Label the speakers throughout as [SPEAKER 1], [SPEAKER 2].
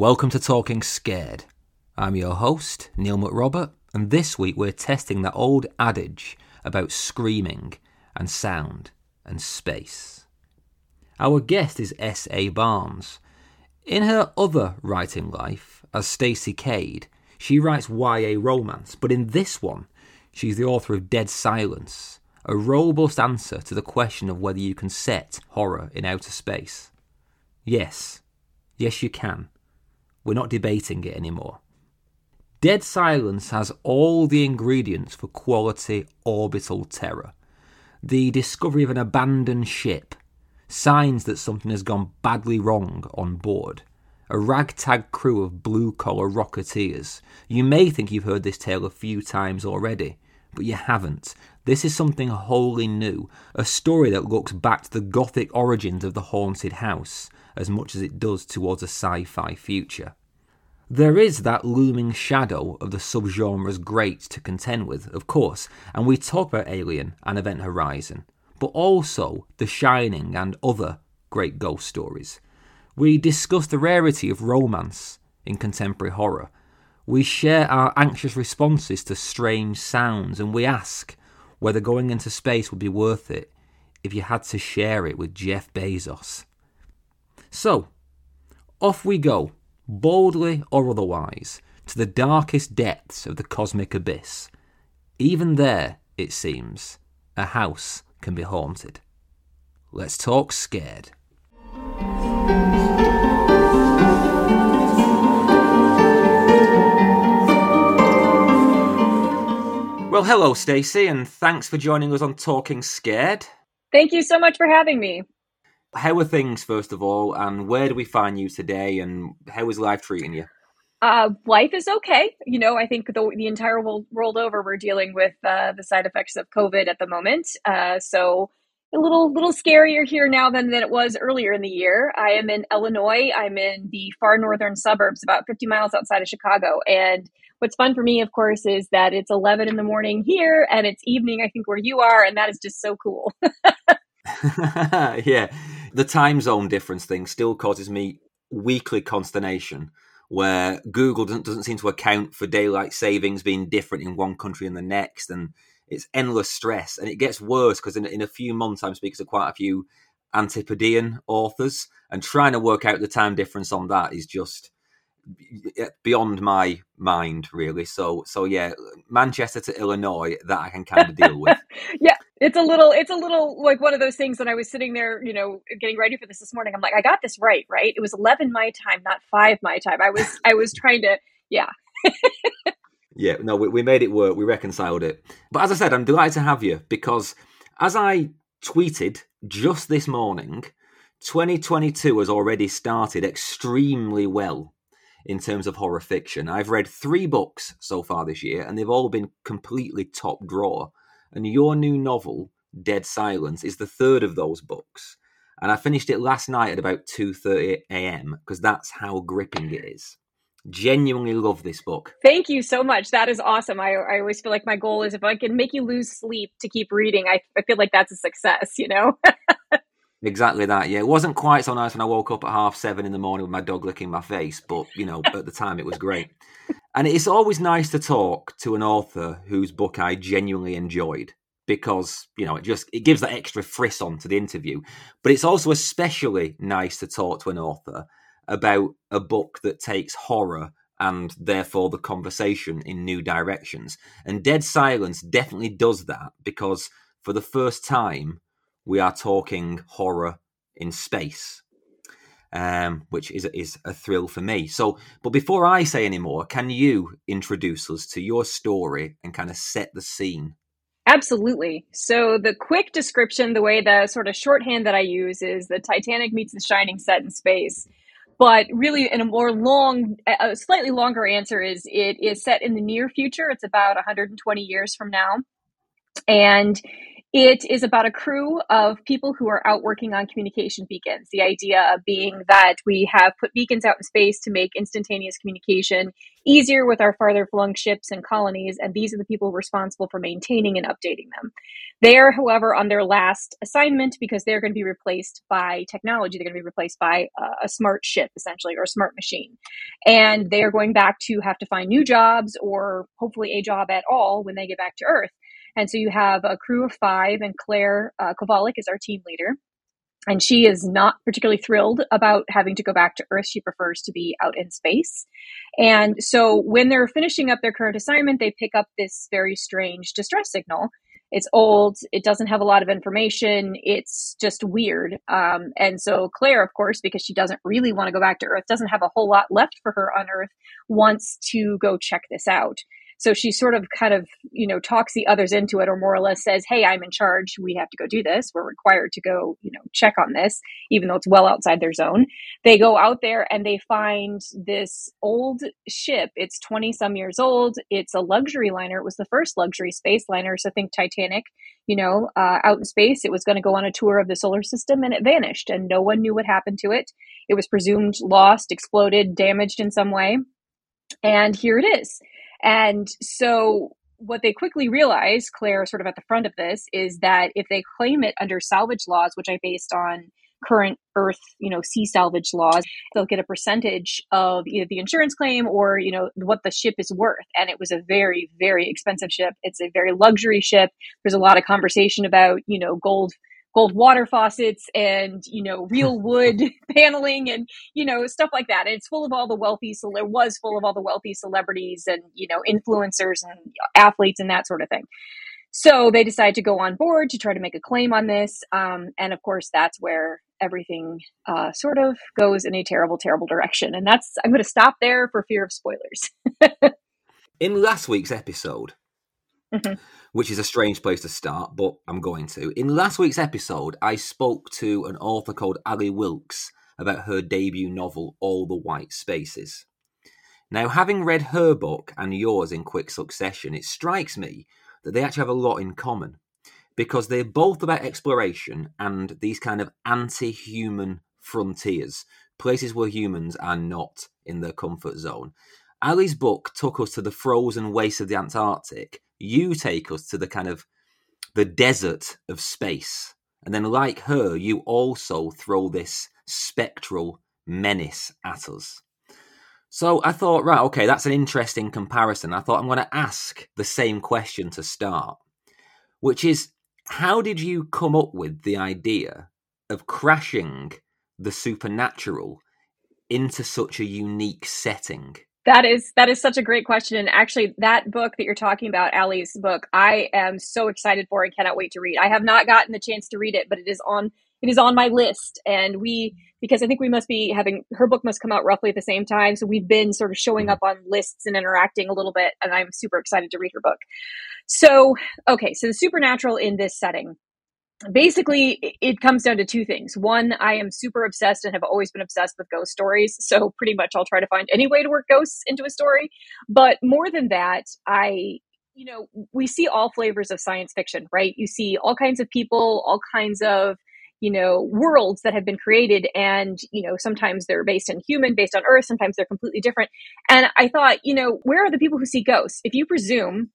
[SPEAKER 1] welcome to Talking Scared. I'm your host, Neil McRobert, and this week we're testing that old adage about screaming and sound and space. Our guest is S.A. Barnes. In her other writing life, as Stacey Kade, she writes YA romance, but in this one, she's the author of Dead Silence, a robust answer to the question of whether you can set horror in outer space. Yes, yes, you can. We're not debating it anymore. Dead Silence has all the ingredients for quality orbital terror. The discovery of an abandoned ship, signs that something has gone badly wrong on board, a ragtag crew of blue collar rocketeers. You may think you've heard this tale a few times already, but you haven't. This is something wholly new, a story that looks back to the gothic origins of the haunted house as much as it does towards a sci fi future. There is that looming shadow of the subgenre's great to contend with, of course, and we talk about Alien and Event Horizon, but also The Shining and other great ghost stories. We discuss the rarity of romance in contemporary horror. We share our anxious responses to strange sounds, and we ask whether going into space would be worth it if you had to share it with Jeff Bezos. So, off we go boldly or otherwise, to the darkest depths of the cosmic abyss. Even there, it seems, a house can be haunted. Let's talk scared. Well, hello, Stacey, and thanks for joining us on Talking Scared.
[SPEAKER 2] Thank you so much for having me
[SPEAKER 1] how are things first of all, and where do we find you today, and how is life treating you?
[SPEAKER 2] Uh, life is okay. You know, I think the, the entire world rolled over. We're dealing with uh, the side effects of COVID at the moment. Uh, so a little little scarier here now than, than it was earlier in the year. I am in Illinois. I'm in the far northern suburbs, about 50 miles outside of Chicago. And what's fun for me, of course, is that it's 11 in the morning here and it's evening, I think, where you are. And that is just so cool.
[SPEAKER 1] yeah the time zone difference thing still causes me weekly consternation where Google doesn't, doesn't seem to account for daylight savings being different in one country and the next. And it's endless stress. And it gets worse because in, in a few months, I'm speaking to quite a few Antipodean authors, and trying to work out the time difference on that is just beyond my mind really so so yeah manchester to illinois that i can kind of deal with
[SPEAKER 2] yeah it's a little it's a little like one of those things when i was sitting there you know getting ready for this this morning. I'm like i got this right right? It was 11 my time not 5 my time. I was i was trying to yeah.
[SPEAKER 1] Yeah no we, we made it work. We reconciled it. But as i said i'm delighted to have you because as i tweeted just this morning 2022 has already started extremely well in terms of horror fiction. I've read three books so far this year, and they've all been completely top drawer. And your new novel, Dead Silence, is the third of those books. And I finished it last night at about 2:30 a.m. because that's how gripping it is. Genuinely love this book.
[SPEAKER 2] Thank you so much. That is awesome. I, I always feel like my goal is if I can make you lose sleep to keep reading, I, I feel like that's a success, you know?
[SPEAKER 1] Exactly that. Yeah, it wasn't quite so nice when I woke up at half seven in the morning with my dog licking my face, but you know, at the time it was great. And it's always nice to talk to an author whose book I genuinely enjoyed because you know it just it gives that extra frisson to the interview. But it's also especially nice to talk to an author about a book that takes horror and therefore the conversation in new directions. And Dead Silence definitely does that because for the first time we are talking horror in space, um, which is is a thrill for me. So, but before I say any more, can you introduce us to your story and kind of set the scene?
[SPEAKER 2] Absolutely. So, the quick description, the way the sort of shorthand that I use is the Titanic meets the Shining set in space. But really, in a more long, a slightly longer answer is it is set in the near future. It's about 120 years from now. And It is about a crew of people who are out working on communication beacons. The idea being that we have put beacons out in space to make instantaneous communication easier with our farther flung ships and colonies, and these are the people responsible for maintaining and updating them. They are, however, on their last assignment because they're going to be replaced by technology. They're going to be replaced by uh, a smart ship, essentially, or a smart machine. And they are going back to have to find new jobs or hopefully a job at all when they get back to Earth. And so you have a crew of five, and Claire uh, Kovalik is our team leader. And she is not particularly thrilled about having to go back to Earth. She prefers to be out in space. And so when they're finishing up their current assignment, they pick up this very strange distress signal. It's old, it doesn't have a lot of information, it's just weird. Um, and so Claire, of course, because she doesn't really want to go back to Earth, doesn't have a whole lot left for her on Earth, wants to go check this out. So she sort of kind of, you know, talks the others into it or more or less says, Hey, I'm in charge. We have to go do this. We're required to go, you know, check on this, even though it's well outside their zone. They go out there and they find this old ship. It's 20 some years old. It's a luxury liner. It was the first luxury space liner. So think Titanic, you know, uh, out in space. It was going to go on a tour of the solar system and it vanished and no one knew what happened to it. It was presumed lost, exploded, damaged in some way. And here it is. And so what they quickly realize, Claire, sort of at the front of this, is that if they claim it under salvage laws, which I based on current earth you know sea salvage laws they'll get a percentage of either the insurance claim or you know what the ship is worth. And it was a very very expensive ship. It's a very luxury ship. There's a lot of conversation about you know gold gold water faucets and you know real wood paneling and you know stuff like that. And it's full of all the wealthy so it was full of all the wealthy celebrities and you know influencers and athletes and that sort of thing. So they decide to go on board to try to make a claim on this um, and of course that's where everything uh, sort of goes in a terrible terrible direction. And that's i'm going to stop there for fear of spoilers.
[SPEAKER 1] In last week's episode mm-hmm which is a strange place to start, but I'm going to. In last week's episode, I spoke to an author called Ally Wilkes about her debut novel, All the White Spaces. Now, having read her book and yours in quick succession, it strikes me that they actually have a lot in common because they're both about exploration and these kind of anti human frontiers, places where humans are not in their comfort zone. Ally's book took us to the frozen wastes of the Antarctic you take us to the kind of the desert of space. And then, like her, you also throw this spectral menace at us. So I thought, right, okay, that's an interesting comparison. I thought I'm going to ask the same question to start, which is how did you come up with the idea of crashing the supernatural into such a unique setting?
[SPEAKER 2] That is that is such a great question, and actually, that book that you're talking about, Ally's book, I am so excited for and cannot wait to read. I have not gotten the chance to read it, but it is on it is on my list, and we because I think we must be having her book must come out roughly at the same time, so we've been sort of showing mm-hmm. up on lists and interacting a little bit, and I'm super excited to read her book. So, okay, so the supernatural in this setting basically it comes down to two things. One i am super obsessed and have always been obsessed with ghost stories so pretty much i'll try to find any way to work ghosts into a story. But more than that i you know we see all flavors of science fiction right? You see all kinds of people all kinds of you know worlds that have been created and you know sometimes they're based in human based on earth sometimes they're completely different. And i thought you know where are the people who see ghosts? If you presume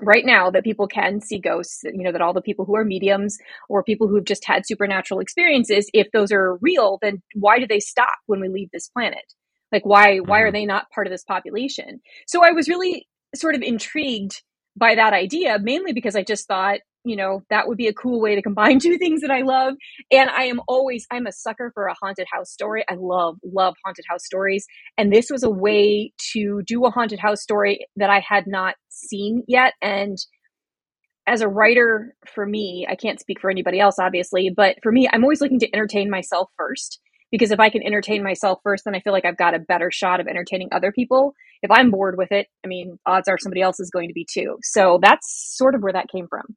[SPEAKER 2] right now that people can see ghosts you know that all the people who are mediums or people who've just had supernatural experiences if those are real then why do they stop when we leave this planet like why why are mm-hmm. they not part of this population so i was really sort of intrigued by that idea mainly because i just thought you know that would be a cool way to combine two things that i love. And i am always i'm a sucker for a haunted house story. I love love haunted house stories. And this was a way to do a haunted house story that i had not seen yet. And as a writer for me i can't speak for anybody else obviously but for me i'm always looking to entertain myself first. Because if i can entertain myself first then i feel like i've got a better shot of entertaining other people. If i'm bored with it i mean odds are somebody else is going to be too. So that's sort of where that came from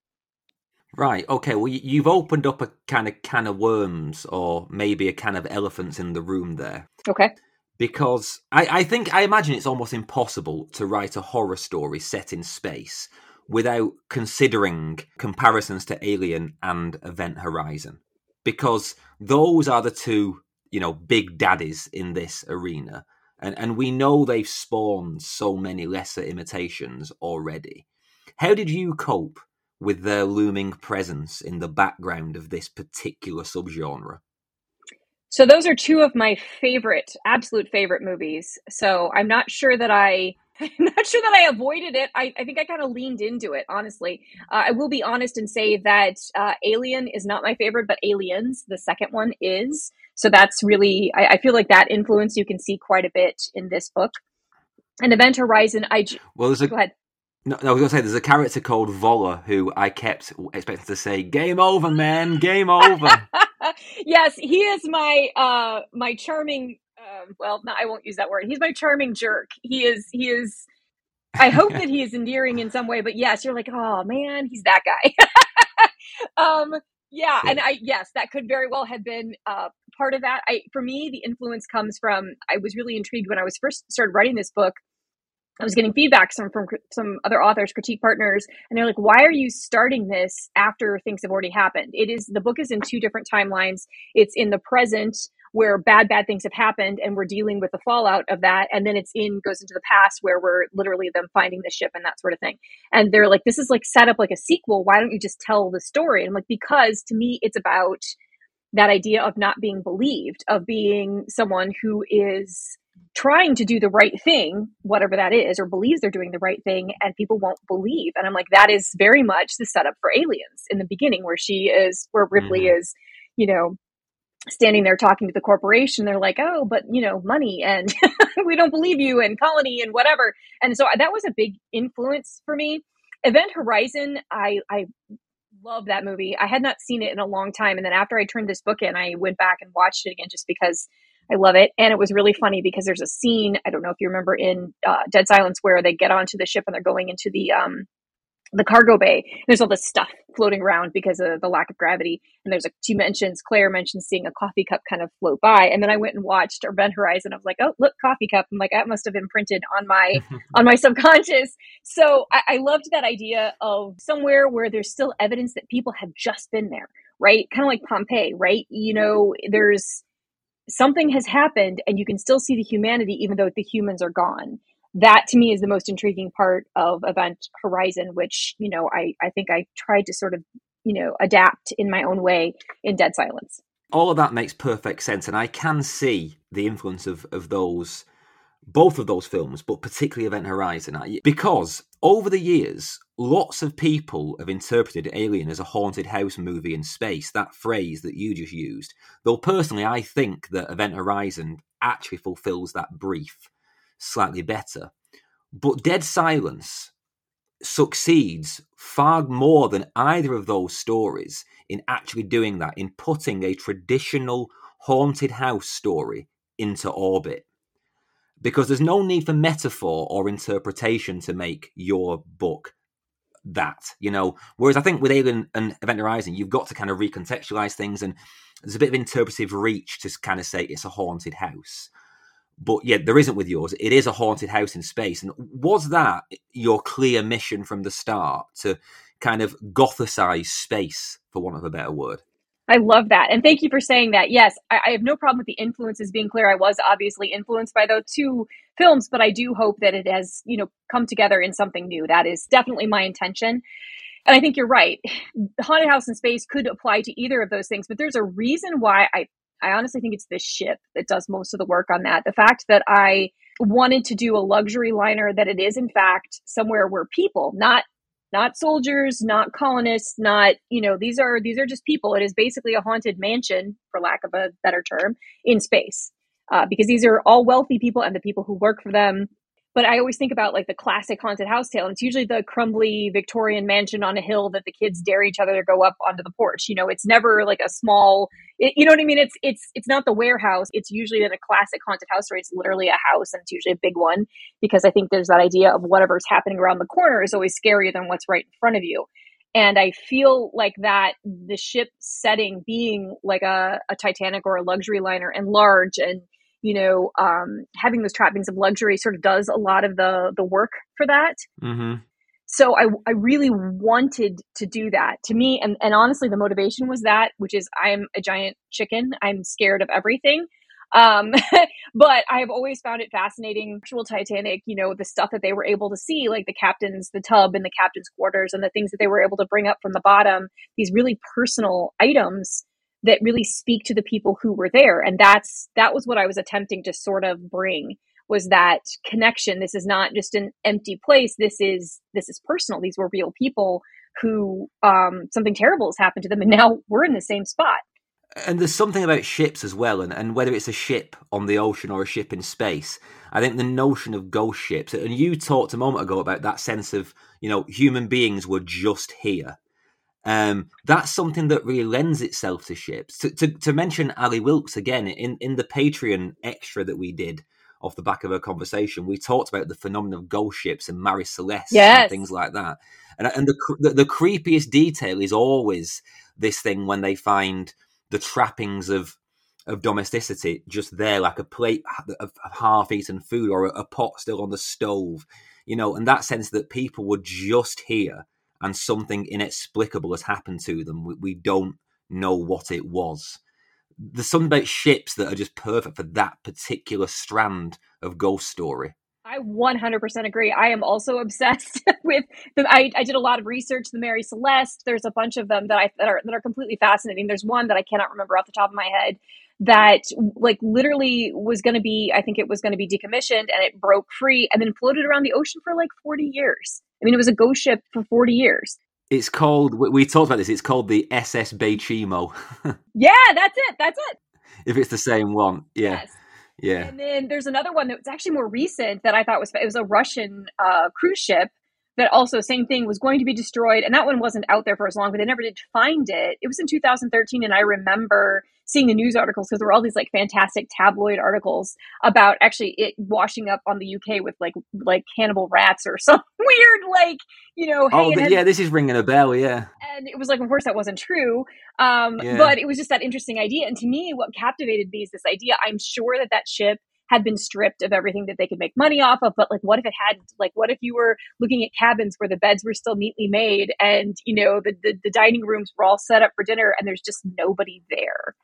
[SPEAKER 1] Right. Okay. Well, you've opened up a kind of can of worms, or maybe a can of elephants in the room there.
[SPEAKER 2] Okay.
[SPEAKER 1] Because I, I think I imagine it's almost impossible to write a horror story set in space without considering comparisons to Alien and Event Horizon because those are the two, you know, big daddies in this arena. And and we know they've spawned so many lesser imitations already. How did you cope with their looming presence in the background of this particular subgenre?
[SPEAKER 2] So those are two of my favorite, absolute favorite movies. So I'm not sure that I I'm not sure that I avoided it. I, I think I kind of leaned into it, honestly. Uh, I will be honest and say that uh, Alien is not my favorite, but Aliens, the second one, is. So that's really, I, I, feel like that influence you can see quite a bit in this book. And Event Horizon, I.
[SPEAKER 1] Well, there's a, go ahead. No, no, I was going to say there's a character called Voller who I kept expecting to say "Game over, man, game over."
[SPEAKER 2] yes, he is my uh my charming um, well, no, I won't use that word. He's my charming jerk. He is, he is, I hope that he is endearing in some way, but yes, you're like, oh man, he's that guy. um, yeah, and I, yes, that could very well have been uh, part of that. I, for me, the influence comes from, I was really intrigued when I was first started writing this book. I was getting feedback from, from some other authors, critique partners, and they're like, "Why are you starting this after things have already happened?" It is the book is in two different timelines. It's in the present, where bad bad things have happened and we're dealing with the fallout of that and then it's in goes into the past where we're literally them finding the ship and that sort of thing and they're like this is like set up like a sequel why don't you just tell the story and i'm like because to me it's about that idea of not being believed of being someone who is trying to do the right thing whatever that is or believes they're doing the right thing and people won't believe. And i'm like that is very much the setup for aliens in the beginning where she is where ripley mm-hmm. is you know standing there talking to the corporation. They're like oh but you know money and we don't believe you and colony and whatever. And so that was a big influence for me. Event horizon i i love that movie. I had not seen it in a long time and then after i turned this book in i went back and watched it again just because i love it and it was really funny because there's a scene i don't know if you remember in uh, dead silence where they get onto the ship and they're going into the um the cargo bay. There's all this stuff floating around because of the lack of gravity. And there's a she mentions Claire mentions seeing a coffee cup kind of float by. And then I went and watched Event Horizon. I was like, oh look, coffee cup. I'm like, that must have imprinted on my on my subconscious. So I, I loved that idea of somewhere where there's still evidence that people have just been there, right? Kind of like Pompeii, right? You know, there's something has happened and you can still see the humanity even though the humans are gone. That to me is the most intriguing part of event horizon which you know i i think i tried to sort of you know adapt in my own way in dead silence.
[SPEAKER 1] All of that makes perfect sense and i can see the influence of of those both of those films but particularly event horizon because over the years lots of people have interpreted alien as a haunted house movie in space that phrase that you just used though personally i think that event horizon actually fulfills that brief slightly better. But Dead Silence succeeds far more than either of those stories in actually doing that, in putting a traditional haunted house story into orbit. Because there's no need for metaphor or interpretation to make your book that, you know. Whereas I think with Alien and Event Horizon, you've got to kind of recontextualize things, and there's a bit of interpretive reach to kind of say it's a haunted house. But yeah, there isn't with yours. It is a haunted house in space. And was that your clear mission from the start to kind of gothicize space, for want of a better word?
[SPEAKER 2] I love that. And thank you for saying that. Yes, I, I, have no problem with the influences being clear. I was obviously influenced by those two films, but I do hope that it has, you know, come together in something new. That is definitely my intention. And I think you're right. Haunted house in space could apply to either of those things, but there's a reason why I I honestly think it's the ship that does most of the work on that. The fact that I wanted to do a luxury liner that it is in fact somewhere where people, not not soldiers, not colonists, not, you know, these are these are just people. It is basically a haunted mansion, for lack of a better term, in space. Uh, because these are all wealthy people and the people who work for them but I always think about like the classic haunted house tale. And it's usually the crumbly Victorian mansion on a hill that the kids dare each other to go up onto the porch. You know, it's never like a small, it, you know what I mean? It's, it's, it's not the warehouse. It's usually in a classic haunted house where it's literally a house and it's usually a big one because I think there's that idea of whatever's happening around the corner is always scarier than what's right in front of you. And I feel like that the ship setting being like a, a Titanic or a luxury liner and large and you know, um, having those trappings of luxury sort of does a lot of the the work for that. Mm-hmm. so I, I really wanted to do that to me and, and honestly the motivation was that which is i'm a giant chicken i'm scared of everything um, but i've always found it fascinating actual titanic you know the stuff that they were able to see like the captain's the tub and the captain's quarters and the things that they were able to bring up from the bottom these really personal items that really speak to the people who were there. And that's that was what i was attempting to sort of bring was that connection. This is not just an empty place. This is this is personal. These were real people who um, something terrible has happened to them and now we're in the same spot.
[SPEAKER 1] And there's something about ships as well and, and whether it's a ship on the ocean or a ship in space. I think the notion of ghost ships and you talked a moment ago about that sense of you know human beings were just here um, that's something that really lends itself to ships. To, to, to mention Ally Wilkes again in, in the Patreon extra that we did, off the back of a conversation, we talked about the phenomenon of ghost ships and Marie Celeste yes. and things like that. And, and the, the, the creepiest detail is always this thing when they find the trappings of of domesticity just there, like a plate of half-eaten food or a, a pot still on the stove, you know, and that sense that people were just here and something inexplicable has happened to them. We, we don't know what it was there's something about ships that are just perfect for that particular strand of ghost story.
[SPEAKER 2] I 100% agree. I am also obsessed with the. I, I did a lot of research. The Mary Celeste. There's a bunch of them that I that are that are completely fascinating. There's one that I cannot remember off the top of my head that like literally was going to be. I think it was going to be decommissioned and it broke free and then floated around the ocean for like 40 years. I mean, it was a ghost ship for 40 years.
[SPEAKER 1] It's called. We talked about this. It's called the SS Baychimo.
[SPEAKER 2] yeah, that's it. That's it.
[SPEAKER 1] If it's the same one, yeah. Yes. Yeah.
[SPEAKER 2] And then there's another one that was actually more recent that I thought was it was a Russian uh, cruise ship that also same thing was going to be destroyed and that one wasn't out there for as long but they never did find it. It was in 2013 and i remember seeing the news articles because there were all these like fantastic tabloid articles about actually it washing up on the uk with like like cannibal rats or some weird like you know
[SPEAKER 1] oh hey, yeah this is ringing a bell yeah.
[SPEAKER 2] And it was like of course that wasn't true um yeah. but it was just that interesting idea and to me what captivated me is this idea. I'm sure that that ship had been stripped of everything that they could make money off of. But like, what if it had, like, what if you were looking at cabins where the beds were still neatly made and, you know, the, the, the dining rooms were all set up for dinner and there's just nobody there?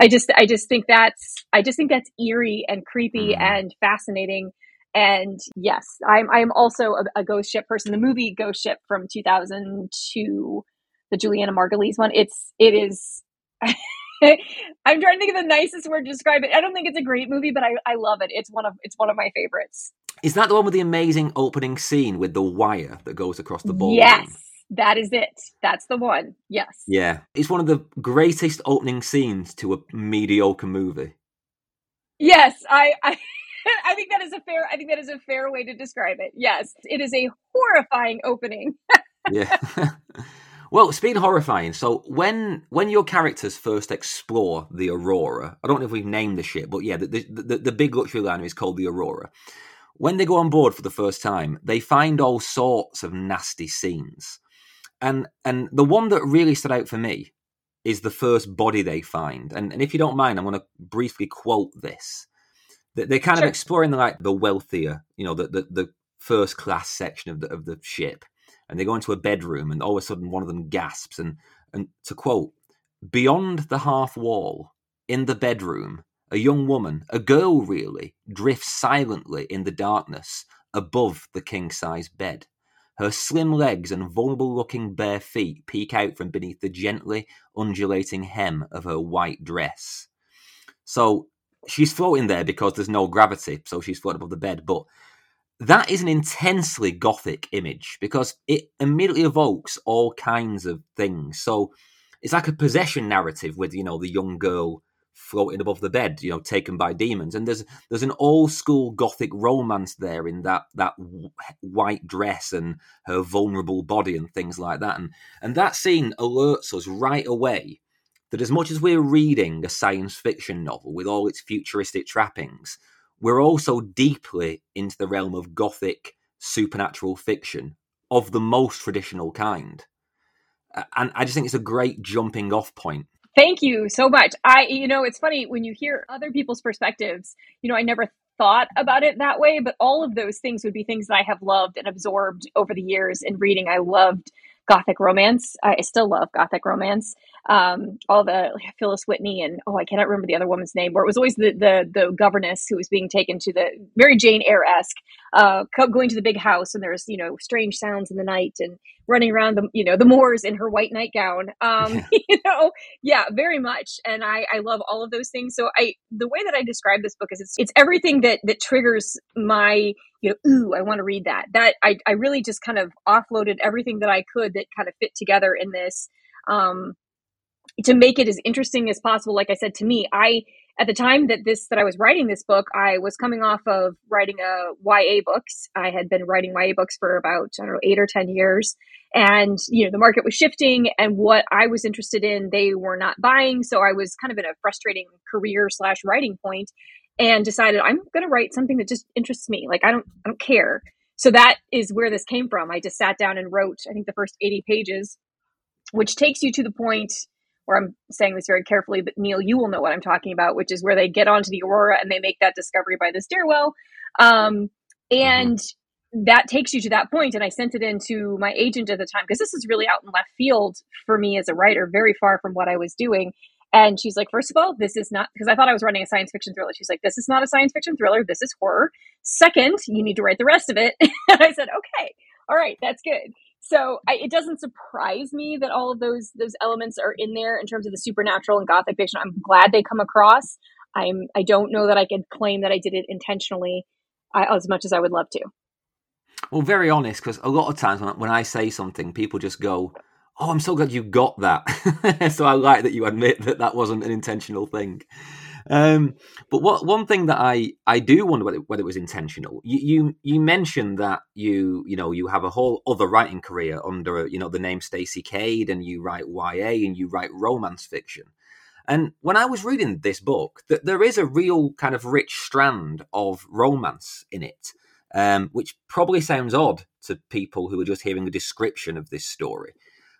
[SPEAKER 2] I just, I just think that's, I just think that's eerie and creepy mm-hmm. and fascinating. And yes, I'm, I'm also a, a ghost ship person. The movie Ghost Ship from 2002, the Julianna Margulies one, it's, it is, I'm trying to think of the nicest word to describe it. I don't think it's a great movie, but I, I love it. It's one of it's one of my favorites.
[SPEAKER 1] Is that the one with the amazing opening scene with the wire that goes across the ballroom?
[SPEAKER 2] Yes, that is it. That's the one. Yes.
[SPEAKER 1] Yeah, it's one of the greatest opening scenes to a mediocre movie.
[SPEAKER 2] Yes, I, I I think that is a fair I think that is a fair way to describe it. Yes, it is a horrifying opening.
[SPEAKER 1] yeah. Well, it's been horrifying, so when when your characters first explore the Aurora, I don't know if we've named the ship, but yeah, the the, the, the big luxury liner is called the Aurora. When they go on board for the first time, they find all sorts of nasty scenes, and and the one that really stood out for me is the first body they find. And and if you don't mind, I'm going to briefly quote this. They're kind sure. of exploring the like the wealthier, you know, the, the the first class section of the of the ship and they go into a bedroom, and all of a sudden one of them gasps, and and to quote, beyond the half wall, in the bedroom, a young woman, a girl really, drifts silently in the darkness above the king size bed. Her slim legs and vulnerable looking bare feet peek out from beneath the gently undulating hem of her white dress. So she's floating there because there's no gravity, so she's floating above the bed. But that is an intensely gothic image because it immediately evokes all kinds of things. So it's like a possession narrative with you know the young girl floating above the bed, you know, taken by demons. And there's there's an old school gothic romance there in that that white dress and her vulnerable body and things like that. And and that scene alerts us right away that as much as we're reading a science fiction novel with all its futuristic trappings, we're also deeply into the realm of gothic supernatural fiction of the most traditional kind. Uh, and I just think it's a great jumping off point.
[SPEAKER 2] Thank you so much. I, you know, it's funny when you hear other people's perspectives. You know, I never thought about it that way, but all of those things would be things that I have loved and absorbed over the years in reading. I loved gothic romance. I still love gothic romance. Um, all the like, Phyllis Whitney and oh, I cannot remember the other woman's name. Where it was always the the, the governess who was being taken to the very Jane Eyre esque, uh, going to the big house, and there's you know strange sounds in the night and running around the you know the moors in her white nightgown. Um, you know, yeah, very much. And I I love all of those things. So I the way that I describe this book is it's it's everything that that triggers my you know, ooh, I want to read that. That I, I really just kind of offloaded everything that I could that kind of fit together in this um, to make it as interesting as possible. Like I said, to me, I at the time that this that I was writing this book, I was coming off of writing uh, a YA books. I had been writing YA books for about I don't know eight or ten years, and you know the market was shifting, and what I was interested in, they were not buying. So I was kind of in a frustrating career slash writing point, and decided I'm going to write something that just interests me. Like I don't I don't care. So that is where this came from. I just sat down and wrote I think the first 80 pages, which takes you to the point where I'm saying this very carefully, but Neil, you will know what I'm talking about, which is where they get onto the Aurora and they make that discovery by the stairwell. Um, and mm-hmm. that takes you to that point. And I sent it in to my agent at the time because this is really out in left field for me as a writer, very far from what I was doing. And she's like, first of all, this is not because I thought I was running a science fiction thriller. She's like, this is not a science fiction thriller. This is horror. Second, you need to write the rest of it. and I said, okay, all right, that's good. So I, it doesn't surprise me that all of those those elements are in there in terms of the supernatural and gothic fiction. I'm glad they come across. I'm I don't know that I could claim that I did it intentionally uh, as much as I would love to.
[SPEAKER 1] Well, very honest, because a lot of times when when I say something, people just go, oh, I'm so glad you got that. so I like that you admit that that wasn't an intentional thing. Um, but what one thing that I I do wonder whether, whether it was intentional. You, you, you mentioned that you you know you have a whole other writing career under you know the name Stacey Kade, and you write YA and you write romance fiction. And when I was reading this book, that there is a real kind of rich strand of romance in it, um, which probably sounds odd to people who are just hearing a description of this story.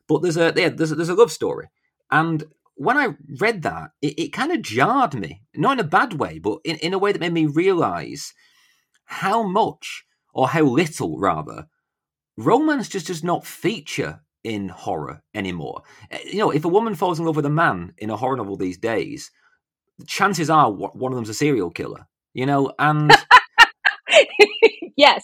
[SPEAKER 1] But there's a yeah, there's a, there's a love story, and when I read that, it, it kind of jarred me, not in a bad way, but in, in a way that made me realize how much, or how little rather, romance just does not feature in horror anymore. Eh, you know, if a woman falls in love with a man in a horror novel these days, chances are one of them's a serial killer. You know, and
[SPEAKER 2] yes,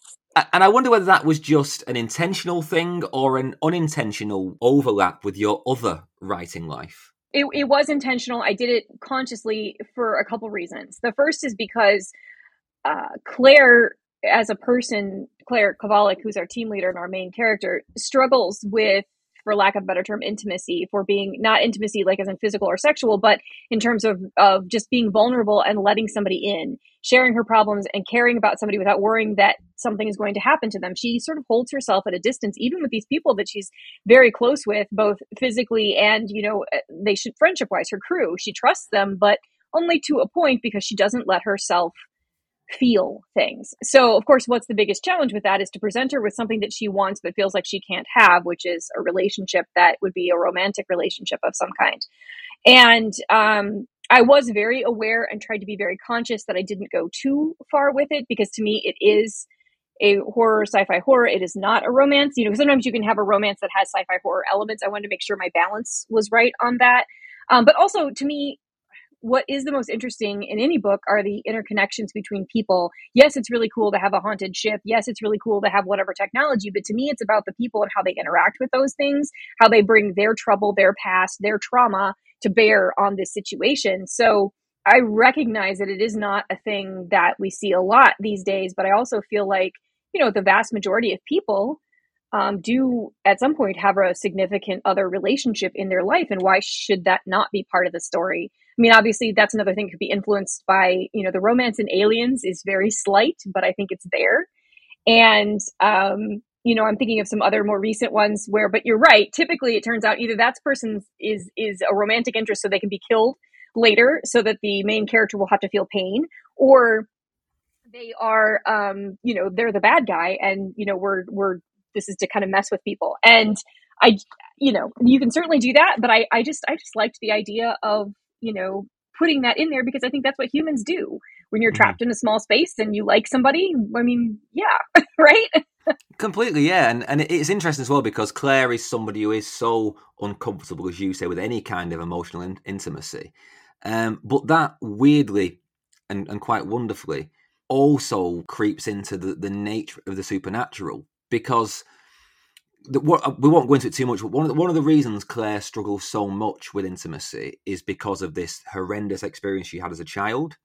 [SPEAKER 1] and I wonder whether that was just an intentional thing or an unintentional overlap with your other writing life.
[SPEAKER 2] It, it was intentional. I did it consciously for a couple reasons. The first is because uh, Claire, as a person, Claire Kovalik, who's our team leader and our main character, struggles with for lack of a better term, intimacy, for being not intimacy like as in physical or sexual, but in terms of, of just being vulnerable and letting somebody in, sharing her problems and caring about somebody without worrying that something is going to happen to them. She sort of holds herself at a distance, even with these people that she's very close with, both physically and, you know, uh, they should friendship wise, her crew. She trusts them, but only to a point because she doesn't let herself feel things. So, of course, what's the biggest challenge with that is to present her with something that she wants but feels like she can't have, which is a relationship that would be a romantic relationship of some kind. And um, I was very aware and tried to be very conscious that I didn't go too far with it because to me it is a horror sci-fi horror it is not a romance you know sometimes you can have a romance that has sci-fi horror elements i wanted to make sure my balance was right on that um, but also to me what is the most interesting in any book are the interconnections between people. Yes, it's really cool to have a haunted ship. Yes, it's really cool to have whatever technology, but to me, it's about the people and how they interact with those things, how they bring their trouble, their past, their trauma to bear on this situation. So I recognize that it is not a thing that we see a lot these days, but I also feel like, you know, the vast majority of people um, do at some point have a significant other relationship in their life. And why should that not be part of the story? I mean, obviously, that's another thing could be influenced by, you know, the romance in Aliens is very slight, but I think it's there. And, um, you know, I'm thinking of some other more recent ones where, but you're right. Typically, it turns out either that person is is a romantic interest, so they can be killed later, so that the main character will have to feel pain, or they are, um, you know, they're the bad guy, and you know, we're we're this is to kind of mess with people. And I, you know, you can certainly do that, but I, I just I just liked the idea of you know, putting that in there because I think that's what humans do. when you're mm-hmm. trapped in a small space and you like somebody, I mean, yeah, right?
[SPEAKER 1] Completely, yeah, and and it's interesting as well because Claire is somebody who is so uncomfortable, as you say, with any kind of emotional in- intimacy. Um, but that weirdly and, and quite wonderfully also creeps into the, the nature of the supernatural because the, what, we won't go into it too much. But one of the, one of the reasons Claire struggles so much with intimacy is because of this horrendous experience she had as a child,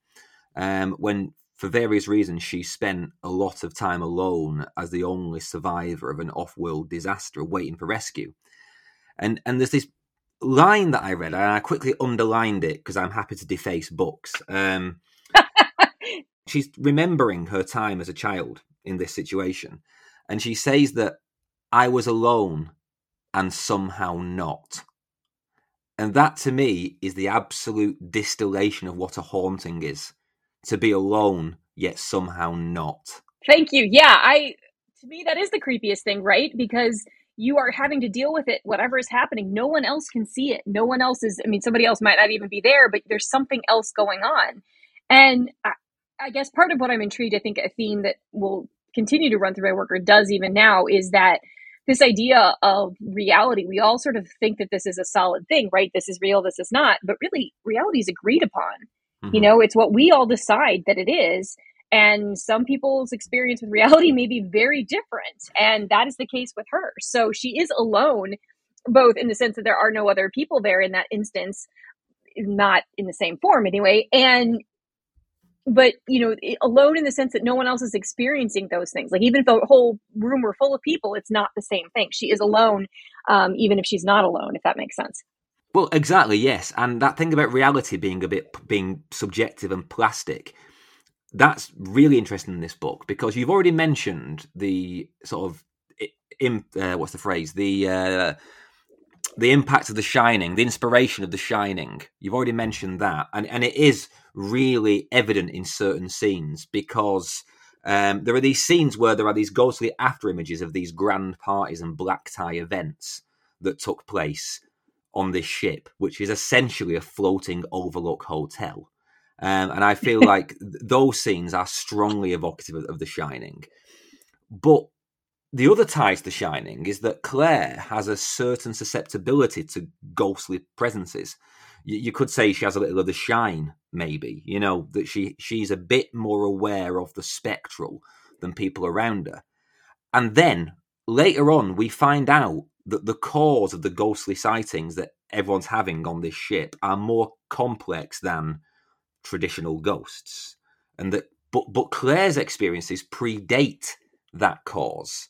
[SPEAKER 1] um, when for various reasons she spent a lot of time alone as the only survivor of an off-world disaster, waiting for rescue. And and there's this line that I read, and I quickly underlined it because I'm happy to deface books. Um, she's remembering her time as a child in this situation, and she says that I was alone and somehow not. And that to me is the absolute distillation of what a haunting is to be alone yet somehow not.
[SPEAKER 2] Thank you. Yeah, I to me that is the creepiest thing, right? Because you are having to deal with it whatever is happening no one else can see it no one else is i mean somebody else might not even be there but there's something else going on and I, I, guess part of what i'm intrigued i think a theme that will continue to run through my work or does even now is that this idea of reality we all sort of think that this is a solid thing right this is real this is not but really reality is agreed upon mm-hmm. you know it's what we all decide that it is and some people's experience with reality may be very different. And that is the case with her. So she is alone, both in the sense that there are no other people there in that instance, not in the same form anyway. And but you know alone in the sense that no one else is experiencing those things. Like even if the whole room were full of people it's not the same thing. She is alone um, even if she's not alone if that makes sense.
[SPEAKER 1] Well exactly yes. And that thing about reality being a bit being subjective and plastic that's really interesting in this book because you've already mentioned the sort of in, uh, what's the phrase? The uh, the impact of the shining the inspiration of the shining. You've already mentioned that. And and it is really evident in certain scenes because um, there are these scenes where there are these ghostly after images of these grand parties and black tie events that took place on this ship which is essentially a floating overlook hotel. Um, and I feel like those scenes are strongly evocative of, of The Shining. But the other tie to The Shining is that Claire has a certain susceptibility to ghostly presences. You, you, could say she has a little of the shine, maybe. You know that she she's a bit more aware of the spectral than people around her. And then later on, we find out that the cause of the ghostly sightings that everyone's having on this ship are more complex than traditional ghosts, and that but but Claire's experiences predate that cause.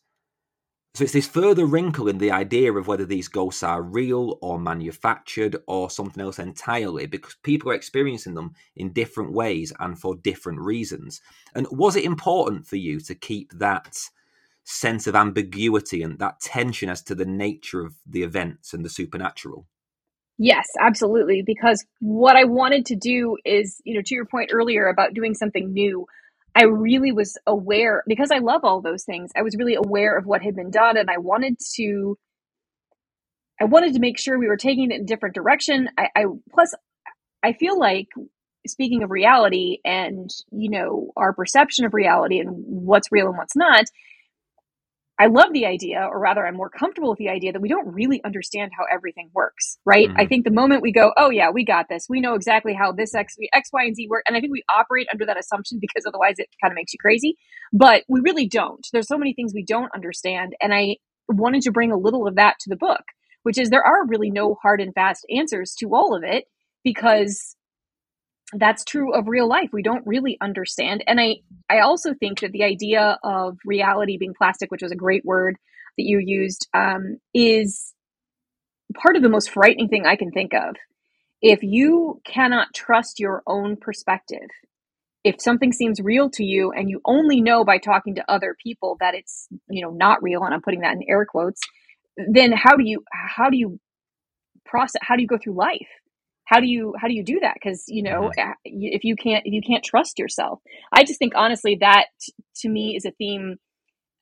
[SPEAKER 1] So it's this further wrinkle in the idea of whether these ghosts are real or manufactured or something else entirely, because people are experiencing them in different ways and for different reasons. And was it important for you to keep that sense of ambiguity and that tension as to the nature of the events and the supernatural?
[SPEAKER 2] Yes, absolutely. Because what I wanted to do is, you know, to your point earlier about doing something new, I really was aware because I love all those things. I was really aware of what had been done and I wanted to I wanted to make sure we were taking it in different direction. I, I plus I feel like speaking of reality and you know our perception of reality and what's real and what's not I love the idea, or rather, I'm more comfortable with the idea that we don't really understand how everything works, right? Mm-hmm. I think the moment we go, oh, yeah, we got this, we know exactly how this X, X, Y, and Z work. And I think we operate under that assumption because otherwise it kind of makes you crazy. But we really don't. There's so many things we don't understand. And I wanted to bring a little of that to the book, which is there are really no hard and fast answers to all of it because that's true of real life. We don't really understand. And i i also think that the idea of reality being plastic which was a great word that you used um, is part of the most frightening thing i can think of. If you cannot trust your own perspective if something seems real to you and you only know by talking to other people that it's you know not real and i'm putting that in air quotes then how do you how do you process how do you go through life how do you how do you do that because you know mm-hmm. if you can't if you can't trust yourself i just think honestly that to me is a theme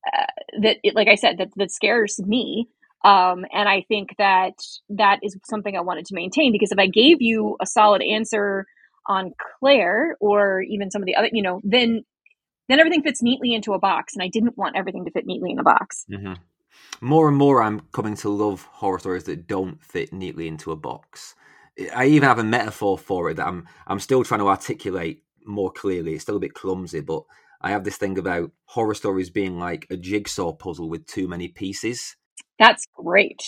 [SPEAKER 2] uh, that it, like i said that, that scares me um, and i think that that is something i wanted to maintain because if i gave you a solid answer on Claire or even some of the other, you know, then then everything fits neatly into a box, and I didn't want everything to fit neatly in a box.
[SPEAKER 1] Mm-hmm. More and more, I'm coming to love horror stories that don't fit neatly into a box. I even have a metaphor for it that I'm I'm still trying to articulate more clearly. It's still a bit clumsy, but I have this thing about horror stories being like a jigsaw puzzle with too many pieces.
[SPEAKER 2] That's great.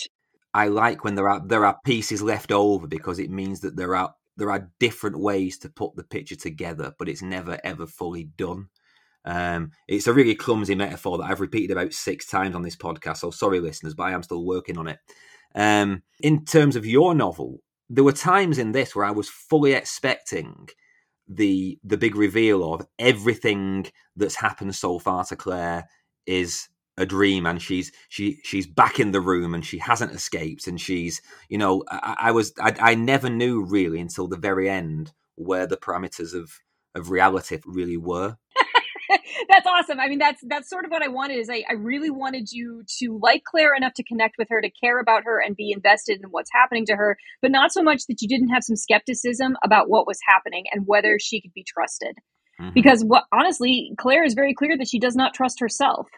[SPEAKER 1] I like when there are there are pieces left over because it means that there are there are different ways to put the picture together, but it's never ever fully done. Um, it's a really clumsy metaphor that I've repeated about six times on this podcast. So sorry, listeners, but I am still working on it. Um, in terms of your novel, there were times in this where I was fully expecting the the big reveal of everything that's happened so far to Claire is a dream and she's she she's back in the room and she hasn't escaped and she's you know I, I was I, I never knew really until the very end where the parameters of of reality really were
[SPEAKER 2] that's awesome. I mean, that's that's sort of what I wanted. Is I, I really wanted you to like Claire enough to connect with her, to care about her, and be invested in what's happening to her, but not so much that you didn't have some skepticism about what was happening and whether she could be trusted. Mm-hmm. Because what honestly, Claire is very clear that she does not trust herself.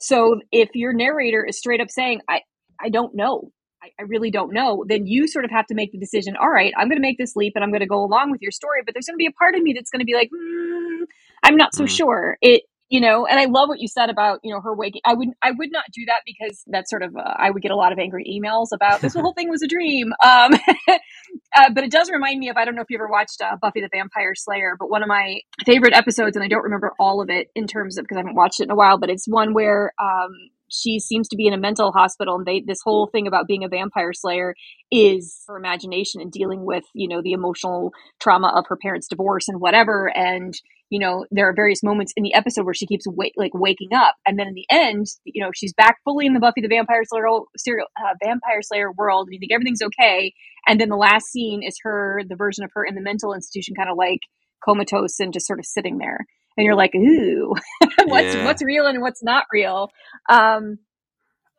[SPEAKER 2] So if your narrator is straight up saying, "I I don't know," I, I, really don't know, then you sort of have to make the decision. All right, I'm going to make this leap and I'm going to go along with your story, but there's going to be a part of me that's going to be like, mm, I'm not so mm. sure. It, you know, and I love what you said about, you know, her waking. I would, I would not do that because that's sort of, uh, I would get a lot of angry emails about this whole thing was a dream. Um, uh, but it does remind me of, I don't know if you ever watched uh, Buffy the Vampire Slayer, but one of my favorite episodes, and I don't remember all of it in terms of, because I haven't watched it in a while, but it's one where, um, she seems to be in a mental hospital and they this whole thing about being a vampire slayer is her imagination and dealing with you know the emotional trauma of her parents divorce and whatever. And you know there are various moments in the episode where she keeps like waking up. And then in the end you know she's back fully in the buffy the vampire slayer serial uh, vampire slayer world and you think everything's okay. And then the last scene is her the version of her in the mental institution kind of like comatose and just sort of sitting there and you're like, ooh, what's yeah. what's real and what's not real. Um,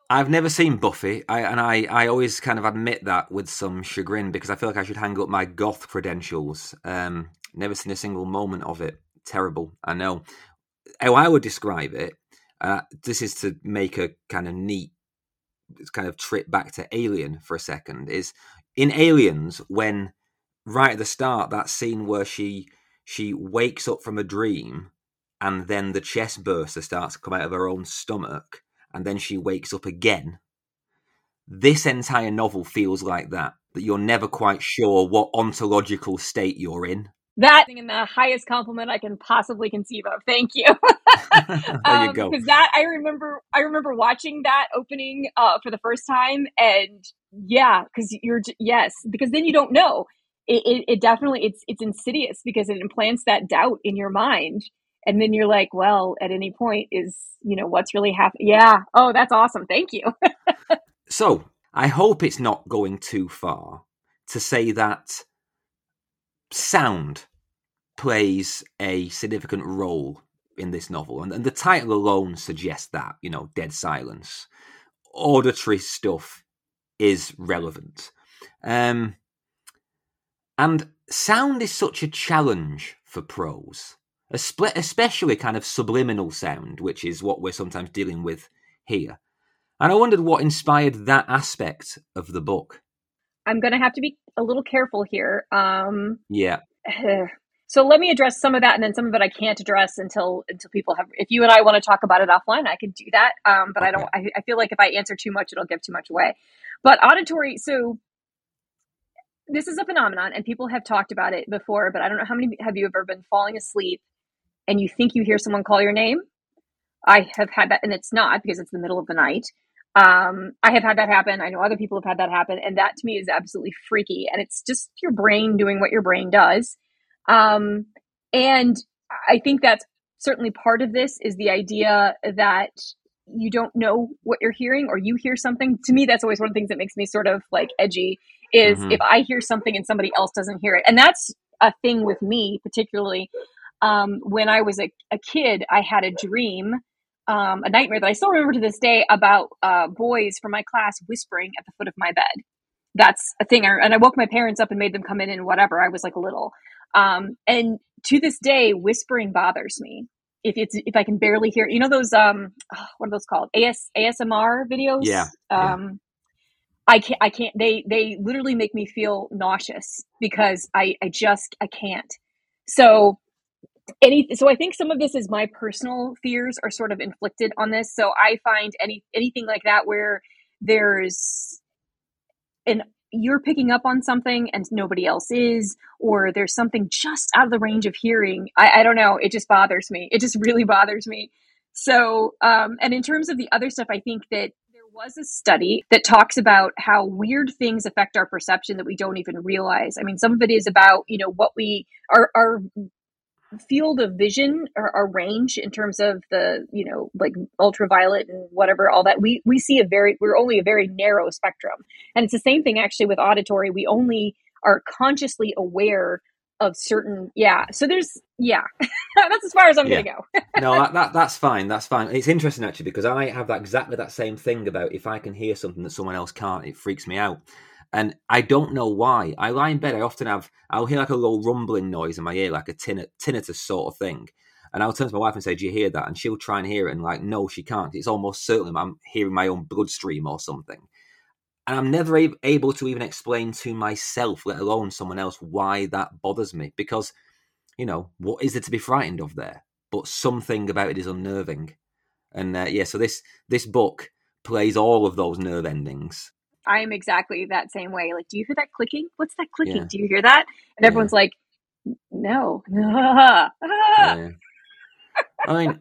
[SPEAKER 1] I've never seen Buffy, I, and I, I always kind of admit that with some chagrin because I feel like I should hang up my goth credentials. Um, never seen a single moment of it. Terrible, I know. How I would describe it, uh, this is to make a kind of neat kind of trip back to Alien for a second. Is in Aliens when right at the start that scene where she she wakes up from a dream and then the chest burster starts to come out of her own stomach and then she wakes up again. This entire novel feels like that, that you're never quite sure what ontological state you're in.
[SPEAKER 2] That in the highest compliment I can possibly conceive of. Thank you.
[SPEAKER 1] there um, you go.
[SPEAKER 2] Because that I remember, I remember watching that opening uh, for the first time, and yeah, because you're yes, because then you don't know it, it, it definitely it's it's insidious because it implants that doubt in your mind. And then you're like well at any point is you know what's really happening yeah. Oh that's awesome. Thank you.
[SPEAKER 1] So i hope it's not going too far to say that sound plays a significant role in this novel. And, and the title alone suggests that you know dead silence. Auditory stuff is relevant. Um and sound is such a challenge for prose, especially kind of subliminal sound, which is what we're sometimes dealing with here. And I wondered what inspired that aspect of the book.
[SPEAKER 2] I'm going to have to be a little careful here. Um,
[SPEAKER 1] yeah.
[SPEAKER 2] So let me address some of that, and then some of it I can't address until until people have. If you and I want to talk about it offline, I can do that. Um, but okay. I don't. I, I feel like if I answer too much, it'll give too much away. But auditory. So this is a phenomenon and people have talked about it before, but I don't know how many have you ever been falling asleep and you think you hear someone call your name? I have had that, and it's not because it's the middle of the night. Um, I have had that happen. I know other people have had that happen, and that to me is absolutely freaky. And it's just your brain doing what your brain does. Um, and I think that's certainly part of this is the idea that you don't know what you're hearing or you hear something. To me, that's always one of the things that makes me sort of like edgy is mm-hmm. if I hear something and somebody else doesn't hear it. And that's a thing with me, particularly um, when I was a, a, kid, I had a dream, um, a nightmare that I still remember to this day about uh, boys from my class whispering at the foot of my bed. That's a thing. I, and I woke my parents up and made them come in and whatever. I was like a little. Um, and to this day, whispering bothers me. If it's if I can barely hear, you know those um, what are those called? AS ASMR videos.
[SPEAKER 1] Yeah.
[SPEAKER 2] Um,
[SPEAKER 1] yeah.
[SPEAKER 2] I can't. I can't. They they literally make me feel nauseous because I I just I can't. So any so i think some of this is my personal fears are sort of inflicted on this so i find any anything like that where there's an you're picking up on something and nobody else is or there's something just out of the range of hearing i, I don't know it just bothers me it just really bothers me so um, and in terms of the other stuff i think that was a study that talks about how weird things affect our perception that we don't even realize. I mean some of it is about you know what we our, our field of vision or our range in terms of the you know like ultraviolet and whatever all that. We we see a very we're only a very narrow spectrum. And it's the same thing actually with auditory. We only are consciously aware of certain yeah so there's yeah that's as far as i'm yeah. gonna go
[SPEAKER 1] no that, that that's fine that's fine it's interesting actually because i have that exactly that same thing about if i can hear something that someone else can't it freaks me out and I don't know why. I lie in bed. I often have. I'll hear like a little rumbling noise in my ear, like a tin- tinnitus sort of thing. And I'll turn to my wife and say, "Do you hear that?" And she'll try and hear it, and like, no, she can't. It's almost certainly I'm hearing my own bloodstream or something. And I'm never able to even explain to myself, let alone someone else, why that bothers me. Because, you know, what is there to be frightened of there? But something about it is unnerving. And uh, yeah, so this this book plays all of those nerve endings
[SPEAKER 2] I am exactly that same way. Like, do you hear that clicking? What's that clicking? Yeah. Do you hear that? And everyone's yeah. like, no. yeah.
[SPEAKER 1] I mean,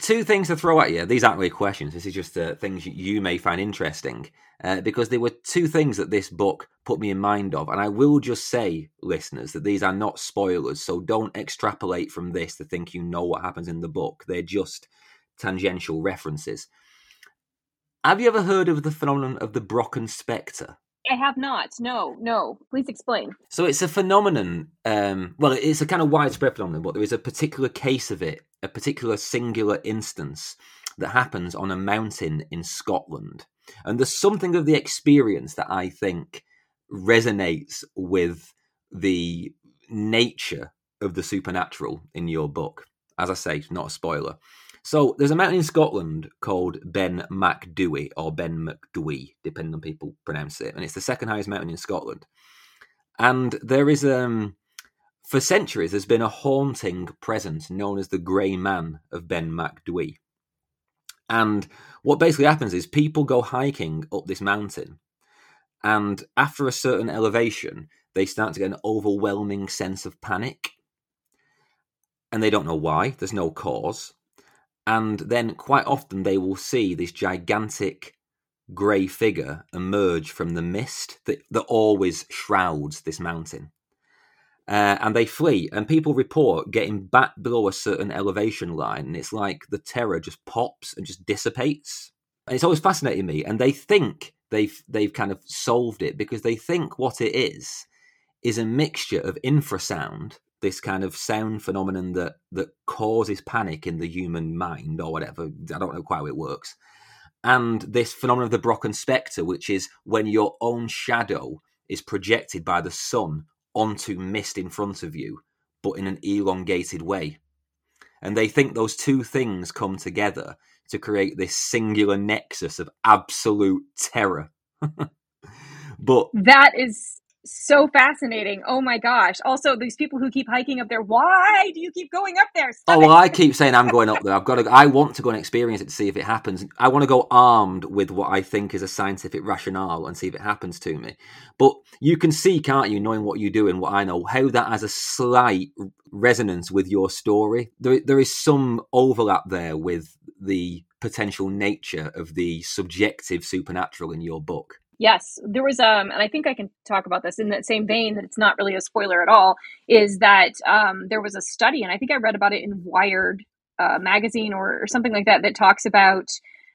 [SPEAKER 1] two things to throw at you. These aren't really questions. This is just uh, things you may find interesting. Uh, because there were two things that this book put me in mind of. And I will just say, listeners, that these are not spoilers. So don't extrapolate from this to think you know what happens in the book. They're just tangential references. Have you ever heard of the phenomenon of the Brocken spectre?
[SPEAKER 2] I have not. No, no. Please explain.
[SPEAKER 1] So it's a phenomenon. Um, well, it's a kind of widespread phenomenon, but there is a particular case of it, a particular singular instance that happens on a mountain in Scotland. And there's something of the experience that I think resonates with the nature of the supernatural in your book. As I say, not a spoiler. So there's a mountain in Scotland called Ben Macdui or Ben McDui, depending on people pronounce it, and it's the second highest mountain in Scotland. And there is um for centuries there's been a haunting presence known as the Grey Man of Ben Macdui. And what basically happens is people go hiking up this mountain, and after a certain elevation, they start to get an overwhelming sense of panic. And they don't know why, there's no cause and then quite often they will see this gigantic grey figure emerge from the mist that, that always shrouds this mountain. Uh, and they flee, and people report getting back below a certain elevation line, and it's like the terror just pops and just dissipates. And it's always fascinating me, and they think they've they've kind of solved it because they think what it is is a mixture of infrasound this kind of sound phenomenon that that causes panic in the human mind or whatever. I don't know quite how it works. And this phenomenon of the Brocken spectre, which is when your own shadow is projected by the sun onto mist in front of you, but in an elongated way. And they think those two things come together to create this singular nexus of absolute terror. but
[SPEAKER 2] that is so fascinating. Oh my gosh. Also, these people who keep hiking up there, why do you keep going up there?
[SPEAKER 1] Stop oh, well, I keep saying I'm going up there. I've got to, I want to go and experience it to see if it happens. I want to go armed with what I think is a scientific rationale and see if it happens to me. But you can see, can't you, knowing what you do and what I know, how that has a slight resonance with your story. There, there is some overlap there with the potential nature of the subjective supernatural in your book.
[SPEAKER 2] Yes, there was um, and I think I can talk about this in that same vein that it's not really a spoiler at all. Is that um, there was a study, and I think I read about it in Wired uh, magazine or, or something like that, that talks about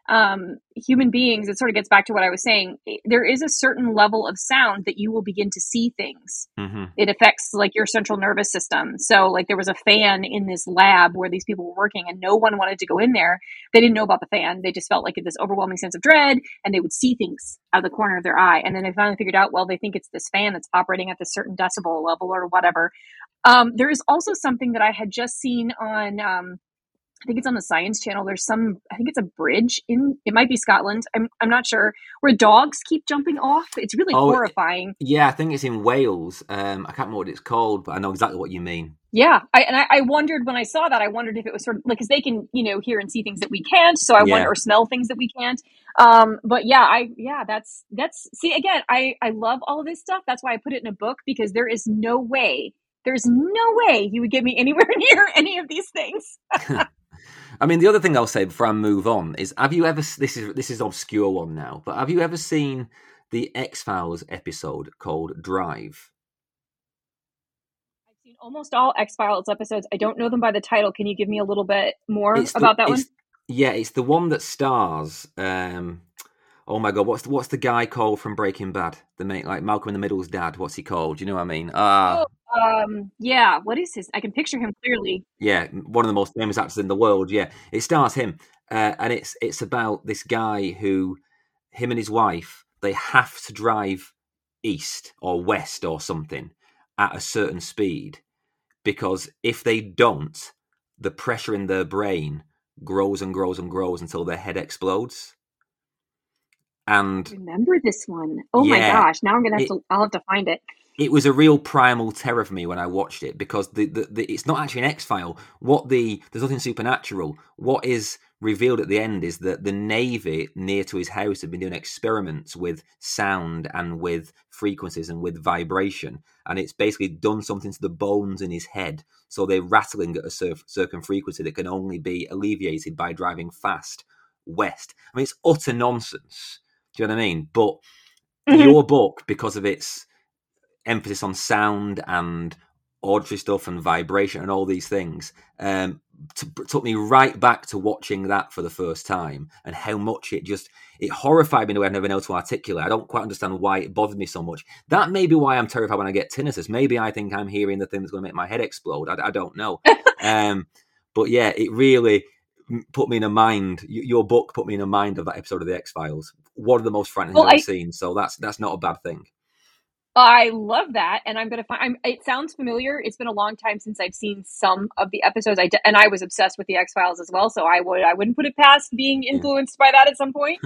[SPEAKER 2] um, human beings, it sort of gets back to what I was saying. There is a certain level of sound that you will begin to see things. Mm-hmm. It affects like your central nervous system. So, like, there was a fan in this lab where these people were working, and no one wanted to go in there. They didn't know about the fan. They just felt like this overwhelming sense of dread, and they would see things out of the corner of their eye. And then they finally figured out, well, they think it's this fan that's operating at this certain decibel level or whatever. Um, there is also something that I had just seen on. Um, I think it's on the Science Channel. There's some, I think it's a bridge in, it might be Scotland. I'm, I'm not sure, where dogs keep jumping off. It's really oh, horrifying.
[SPEAKER 1] Yeah, I think it's in Wales. Um, I can't remember what it's called, but I know exactly what you mean.
[SPEAKER 2] Yeah, I, and I, I wondered when I saw that, I wondered if it was sort of like because they can, you know, hear and see things that we can't. So I yeah. wonder or smell things that we can't. Um, but yeah, I yeah, that's that's see again, I I love all this stuff. That's why I put it in a book because there is no way, there's no way you would get me anywhere near any of these things.
[SPEAKER 1] I mean, the other thing I'll say before I move on is: Have you ever? This is this is obscure one now, but have you ever seen the X Files episode called Drive?
[SPEAKER 2] I've seen almost all X Files episodes. I don't know them by the title. Can you give me a little bit more it's about the, that one?
[SPEAKER 1] Yeah, it's the one that stars. Um, oh my god, what's the, what's the guy called from Breaking Bad? The mate, like Malcolm in the Middle's dad. What's he called? Do you know what I mean? Ah, uh,
[SPEAKER 2] oh, um, yeah. What is his? I can picture him clearly.
[SPEAKER 1] Yeah, one of the most famous actors in the world. Yeah, it stars him, uh, and it's it's about this guy who, him and his wife, they have to drive east or west or something at a certain speed, because if they don't, the pressure in their brain grows and grows and grows until their head explodes. And
[SPEAKER 2] remember this one. Oh yeah, my gosh! Now I'm gonna have it, to. I'll have to find it
[SPEAKER 1] it was a real primal terror for me when I watched it because the, the, the it's not actually an X file. What the there's nothing supernatural. What is revealed at the end is that the navy near to his house had been doing experiments with sound and with frequencies and with vibration, and it's basically done something to the bones in his head. So they're rattling at a certain frequency that can only be alleviated by driving fast west. I mean, it's utter nonsense. Do you know what I mean? But mm-hmm. your book, because of its emphasis on sound and auditory stuff and vibration and all these things um, t- took me right back to watching that for the first time and how much it just it horrified me in a way I've never been able to articulate. I don't quite understand why it bothered me so much. That may be why I'm terrified when I get tinnitus. Maybe I think I'm hearing the thing that's going to make my head explode. I, I don't know. um, but yeah, it really put me in a mind. Your book put me in a mind of that episode of the X Files. One of the most frightening well, I've I, seen. So that's that's not a bad thing.
[SPEAKER 2] I love that, and I'm gonna find. I'm, it sounds familiar. It's been a long time since I've seen some of the episodes. I and I was obsessed with the X Files as well, so I would I wouldn't put it past being influenced by that at some point.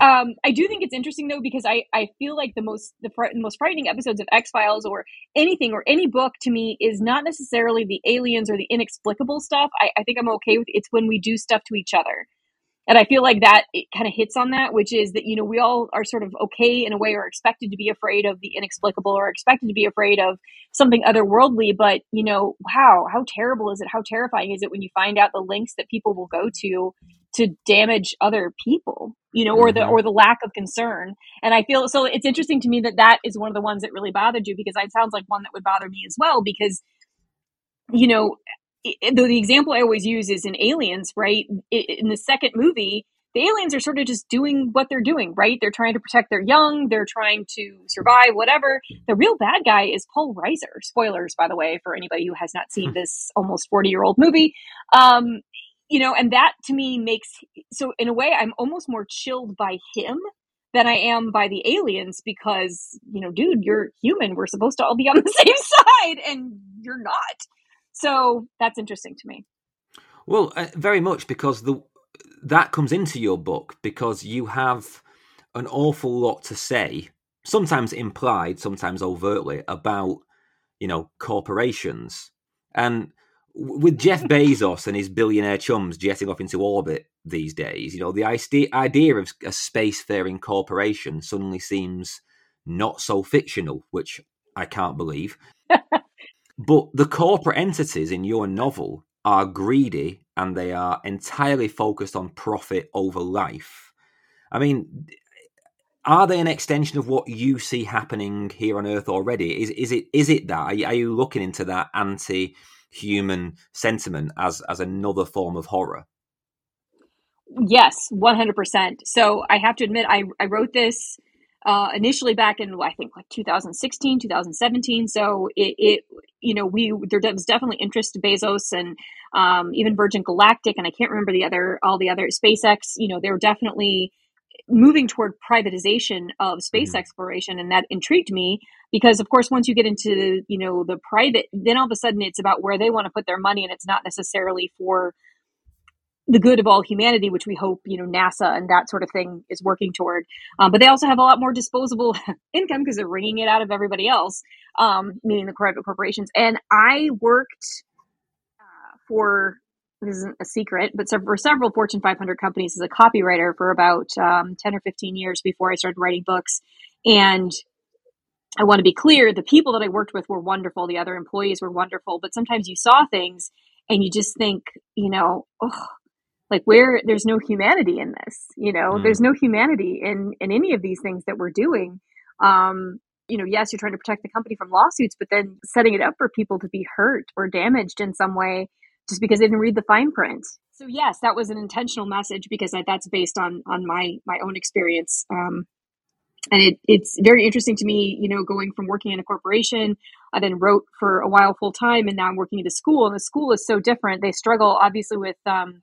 [SPEAKER 2] um, I do think it's interesting though because I I feel like the most the fr- most frightening episodes of X Files or anything or any book to me is not necessarily the aliens or the inexplicable stuff. I, I think I'm okay with it's when we do stuff to each other and I feel like that it kind of hits on that, which is that you know we all are sort of okay in a way, or expected to be afraid of the inexplicable, or expected to be afraid of something otherworldly. But you know, wow, how terrible is it? How terrifying is it when you find out the links that people will go to to damage other people? You know, or the mm-hmm. or the lack of concern. And I feel so. It's interesting to me that that is one of the ones that really bothered you because it sounds like one that would bother me as well because you know though the example I always use is in Aliens, right? In the second movie, the aliens are sort of just doing what they're doing, right? They're trying to protect their young, they're trying to survive, whatever. The real bad guy is Paul Reiser. Spoilers, by the way, for anybody who has not seen hmm. this almost 40 year old movie. Um, you know, and that to me makes so in a way, I'm almost more chilled by him than I am by the aliens because, you know, dude, you're human. We're supposed to all be on the same side and you're not. So that's interesting to me.
[SPEAKER 1] Well, uh, very much because the that comes into your book because you have an awful lot to say, sometimes implied, sometimes overtly, about you know corporations and with Jeff Bezos and his billionaire chums jetting off into orbit these days, you know, the idea of a spacefaring corporation suddenly seems not so fictional, which I can't believe. But the corporate entities in your novel are greedy and they are entirely focused on profit over life. I mean, are they an extension of what you see happening here on Earth already? Is is it is it that? Are you, are you looking into that anti-human sentiment as as another form of horror?
[SPEAKER 2] Yes, 100%. So I have to admit, I, I wrote this uh, initially back in, I think, like 2016, 2017. So it, it you know, we, there was definitely interest to Bezos and um, even Virgin Galactic, and I can't remember the other, all the other SpaceX, you know, they were definitely moving toward privatization of space mm-hmm. exploration and that intrigued me because of course once you get into you know the private then all of a sudden it's about where they want to put their money and it's not necessarily for the good of all humanity, which we hope, you know, NASA and that sort of thing is working toward. Um, but they also have a lot more disposable income because they're wringing it out of everybody else, um, meaning the private corporations. And I worked uh, for this isn't a secret, but for several Fortune 500 companies as a copywriter for about um, 10 or 15 years before I started writing books. And I want to be clear the people that I worked with were wonderful, the other employees were wonderful, but sometimes you saw things and you just think, you know, oh, like where there's no humanity in this you know mm. there's no humanity in in any of these things that we're doing um you know yes you're trying to protect the company from lawsuits but then setting it up for people to be hurt or damaged in some way just because they didn't read the fine print so yes that was an intentional message because I, that's based on on my my own experience um and it, it's very interesting to me, you know, going from working in a corporation, I then wrote for a while full time, and now I'm working at a school. And the school is so different. They struggle obviously with um,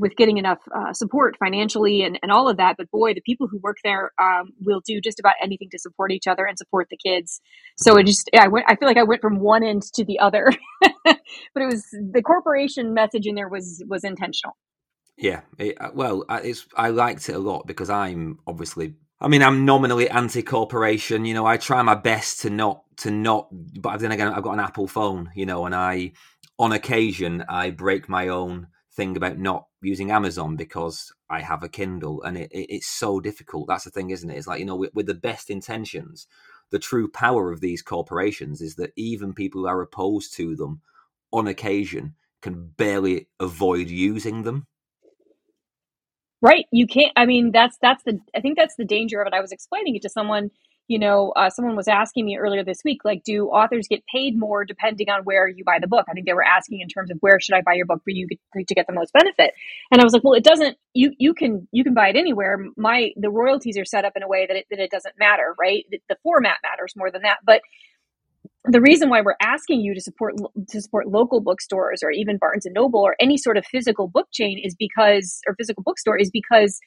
[SPEAKER 2] with getting enough uh, support financially and, and all of that. But boy, the people who work there um, will do just about anything to support each other and support the kids. So it just, I went, I feel like I went from one end to the other, but it was the corporation message in there was, was intentional.
[SPEAKER 1] Yeah. It, uh, well, it's, I liked it a lot because I'm obviously, I mean, I'm nominally anti-corporation. You know, I try my best to not, to not, but then again, I've got an Apple phone, you know, and I, on occasion, I break my own thing about not using Amazon because I have a Kindle, and it, it, it's so difficult. That's the thing, isn't it? It's like you know, with, with, the best intentions, the true power of these corporations is that even people who are opposed to them, on occasion, can barely avoid using them.
[SPEAKER 2] Right, you can't. I mean, that's that's the. I think that's the danger of it. I was explaining it to someone you know, uh, someone was asking me earlier this week, like, do authors get paid more depending on where you buy the book? I think they were asking in terms of where should I buy your book for you to get the most benefit. And I was like, well, it doesn't. You you can you can buy it anywhere. My the royalties are set up in a way that it that it doesn't matter, right? The, the format matters more than that, but the reason why we're asking you to support to support local bookstores or even Barnes and Noble or any sort of physical book chain is because or physical bookstore is because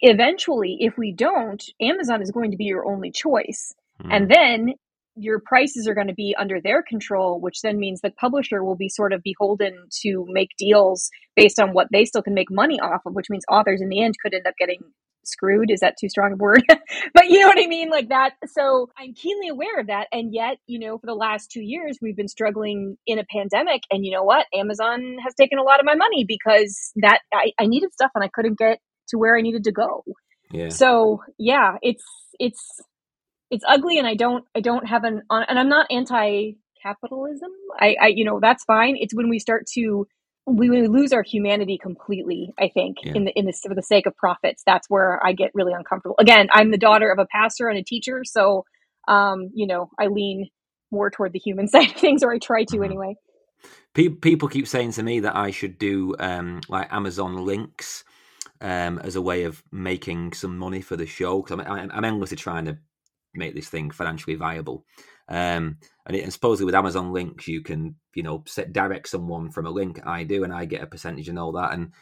[SPEAKER 2] eventually, if we don't, Amazon is going to be your only choice. Mm. And then your prices are going to be under their control, which then means the publisher will be sort of beholden to make deals based on what they still can make money off of, which means authors in the end could end up getting screwed. Is that too strong a word? but you know what I mean? Like that. So I'm keenly aware of that. And yet, you know, for the last two years, we've been struggling in a pandemic. And you know what? Amazon has taken a lot of my money because that I, I needed stuff and I couldn't get to where I needed to go. Yeah. So yeah, it's it's it's ugly, and I don't I don't have an and I'm not anti capitalism. I, I you know that's fine. It's when we start to we lose our humanity completely. I think yeah. in the in the for the sake of profits, that's where I get really uncomfortable. Again, I'm the daughter of a pastor and a teacher, so um, you know I lean more toward the human side of things, or I try to mm-hmm. anyway.
[SPEAKER 1] People keep saying to me that I should do um, like Amazon links um, as a way of making some money for the show because I'm, I'm endlessly trying to make this thing financially viable. Um, and, it, and supposedly with Amazon links, you can you know set direct someone from a link. I do, and I get a percentage and all that. And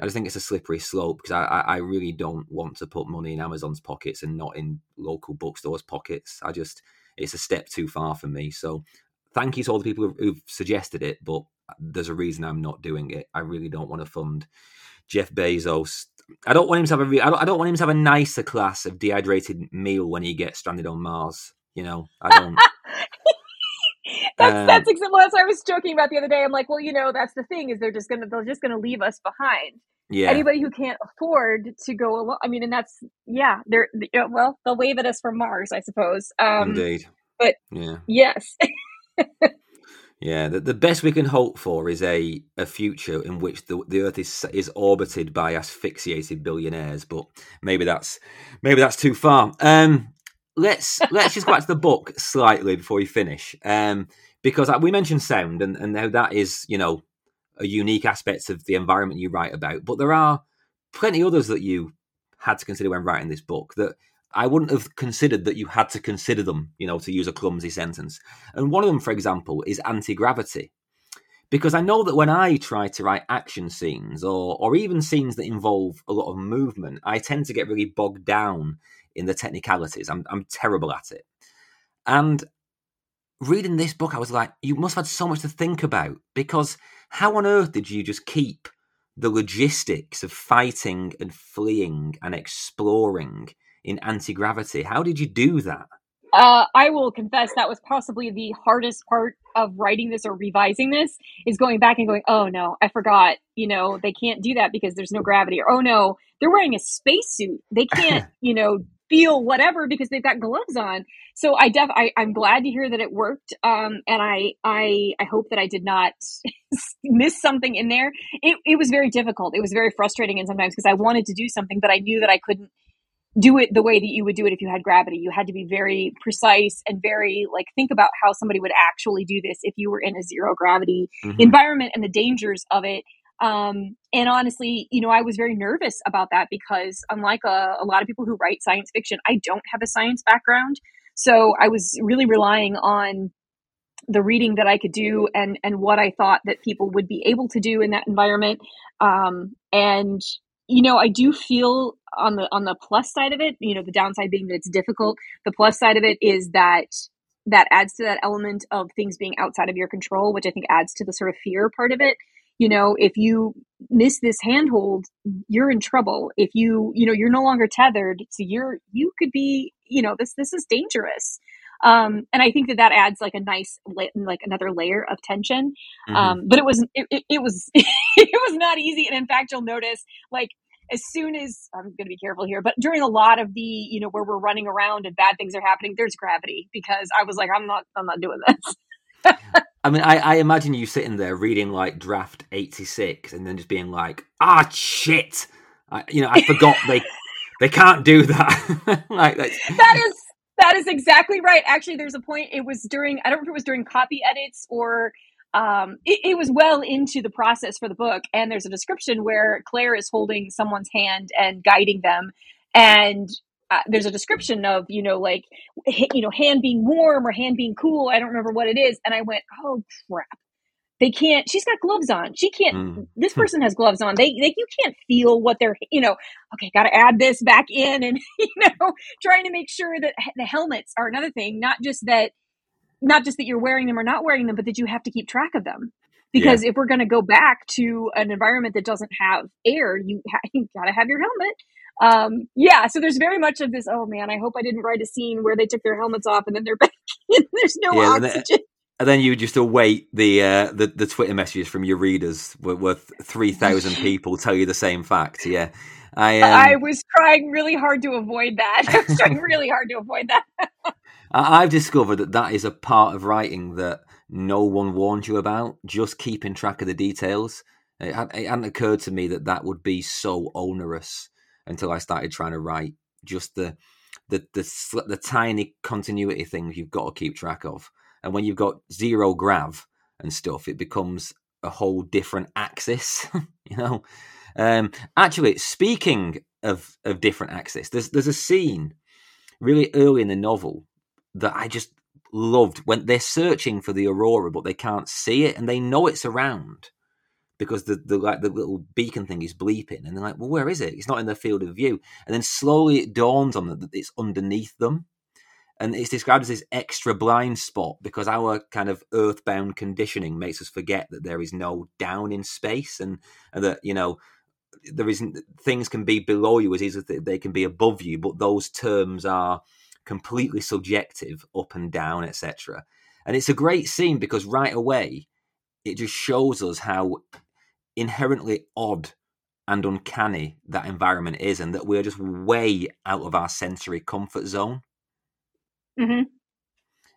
[SPEAKER 1] I just think it's a slippery slope because I, I, really don't want to put money in Amazon's pockets and not in local bookstores' pockets. I just it's a step too far for me. So thank you to all the people who've, who've suggested it, but there's a reason I'm not doing it. I really don't want to fund Jeff Bezos. I don't want him to have a. Re- I, don't, I don't want him to have a nicer class of dehydrated meal when he gets stranded on Mars. You know, I don't.
[SPEAKER 2] that's um, that's exactly that's what I was joking about the other day. I'm like, well, you know, that's the thing is they're just gonna they're just gonna leave us behind. Yeah. Anybody who can't afford to go along, I mean, and that's yeah, they're well, they'll wave at us from Mars, I suppose. Um,
[SPEAKER 1] Indeed.
[SPEAKER 2] But yeah, yes.
[SPEAKER 1] Yeah, the, the best we can hope for is a, a future in which the, the Earth is is orbited by asphyxiated billionaires, but maybe that's maybe that's too far. Um, let's let's just go back to the book slightly before we finish, um, because we mentioned sound and and how that is you know a unique aspect of the environment you write about, but there are plenty others that you had to consider when writing this book that I wouldn't have considered that you had to consider them, you know, to use a clumsy sentence. And one of them, for example, is anti gravity. Because I know that when I try to write action scenes or, or even scenes that involve a lot of movement, I tend to get really bogged down in the technicalities. I'm, I'm terrible at it. And reading this book, I was like, you must have had so much to think about because how on earth did you just keep the logistics of fighting and fleeing and exploring in anti gravity? How did you do that?
[SPEAKER 2] Uh, I will confess that was possibly the hardest part of writing this or revising this is going back and going, oh no, I forgot. You know, they can't do that because there's no gravity. Or oh no, they're wearing a spacesuit. They can't, you know, feel whatever because they've got gloves on. So I def I, I'm glad to hear that it worked. Um, and I I I hope that I did not miss something in there. It it was very difficult. It was very frustrating and sometimes because I wanted to do something, but I knew that I couldn't do it the way that you would do it if you had gravity. You had to be very precise and very like think about how somebody would actually do this if you were in a zero gravity mm-hmm. environment and the dangers of it. Um, and honestly, you know, I was very nervous about that because unlike a, a lot of people who write science fiction, I don't have a science background. So I was really relying on the reading that I could do and and what I thought that people would be able to do in that environment. Um, and you know, I do feel on the on the plus side of it, you know, the downside being that it's difficult. The plus side of it is that that adds to that element of things being outside of your control, which I think adds to the sort of fear part of it. You know, if you miss this handhold, you're in trouble. If you, you know, you're no longer tethered, so you're you could be, you know, this this is dangerous. Um, and I think that that adds like a nice, like another layer of tension. Mm-hmm. Um, but it was, it, it, it was, it was not easy. And in fact, you'll notice like as soon as I'm going to be careful here, but during a lot of the, you know, where we're running around and bad things are happening, there's gravity because I was like, I'm not, I'm not doing this.
[SPEAKER 1] I mean, I, I, imagine you sitting there reading like draft 86 and then just being like, ah, shit. I, you know, I forgot they, they can't do that. like
[SPEAKER 2] that is, that is exactly right. Actually, there's a point. It was during, I don't know if it was during copy edits or um, it, it, was well into the process for the book. And there's a description where Claire is holding someone's hand and guiding them. And uh, there's a description of, you know, like, you know, hand being warm or hand being cool. I don't remember what it is. And I went, oh, crap. They can't, she's got gloves on. She can't, mm. this person has gloves on. They, they, you can't feel what they're, you know, okay, got to add this back in and, you know, trying to make sure that the helmets are another thing, not just that not just that you're wearing them or not wearing them, but that you have to keep track of them. Because yeah. if we're going to go back to an environment that doesn't have air, you, ha- you got to have your helmet. Um, yeah, so there's very much of this. Oh man, I hope I didn't write a scene where they took their helmets off and then they're back in. There's no yeah, oxygen.
[SPEAKER 1] And then you just await the uh, the, the Twitter messages from your readers, with three thousand people tell you the same fact. Yeah,
[SPEAKER 2] I um... I was trying really hard to avoid that. I was trying really hard to avoid that.
[SPEAKER 1] I've discovered that that is a part of writing that no one warned you about. Just keeping track of the details. It, it hadn't occurred to me that that would be so onerous until I started trying to write just the the the, the tiny continuity things you've got to keep track of. And when you've got zero grav and stuff, it becomes a whole different axis. you know. Um, actually, speaking of of different axis, there's there's a scene really early in the novel that I just loved when they're searching for the aurora, but they can't see it, and they know it's around because the, the like the little beacon thing is bleeping, and they're like, "Well, where is it? It's not in their field of view." And then slowly it dawns on them that it's underneath them, and it's described as this extra blind spot because our kind of earthbound conditioning makes us forget that there is no down in space, and, and that you know there isn't things can be below you as easy as they can be above you, but those terms are completely subjective, up and down, etc. And it's a great scene because right away it just shows us how inherently odd and uncanny that environment is, and that we're just way out of our sensory comfort zone.
[SPEAKER 2] Mm-hmm.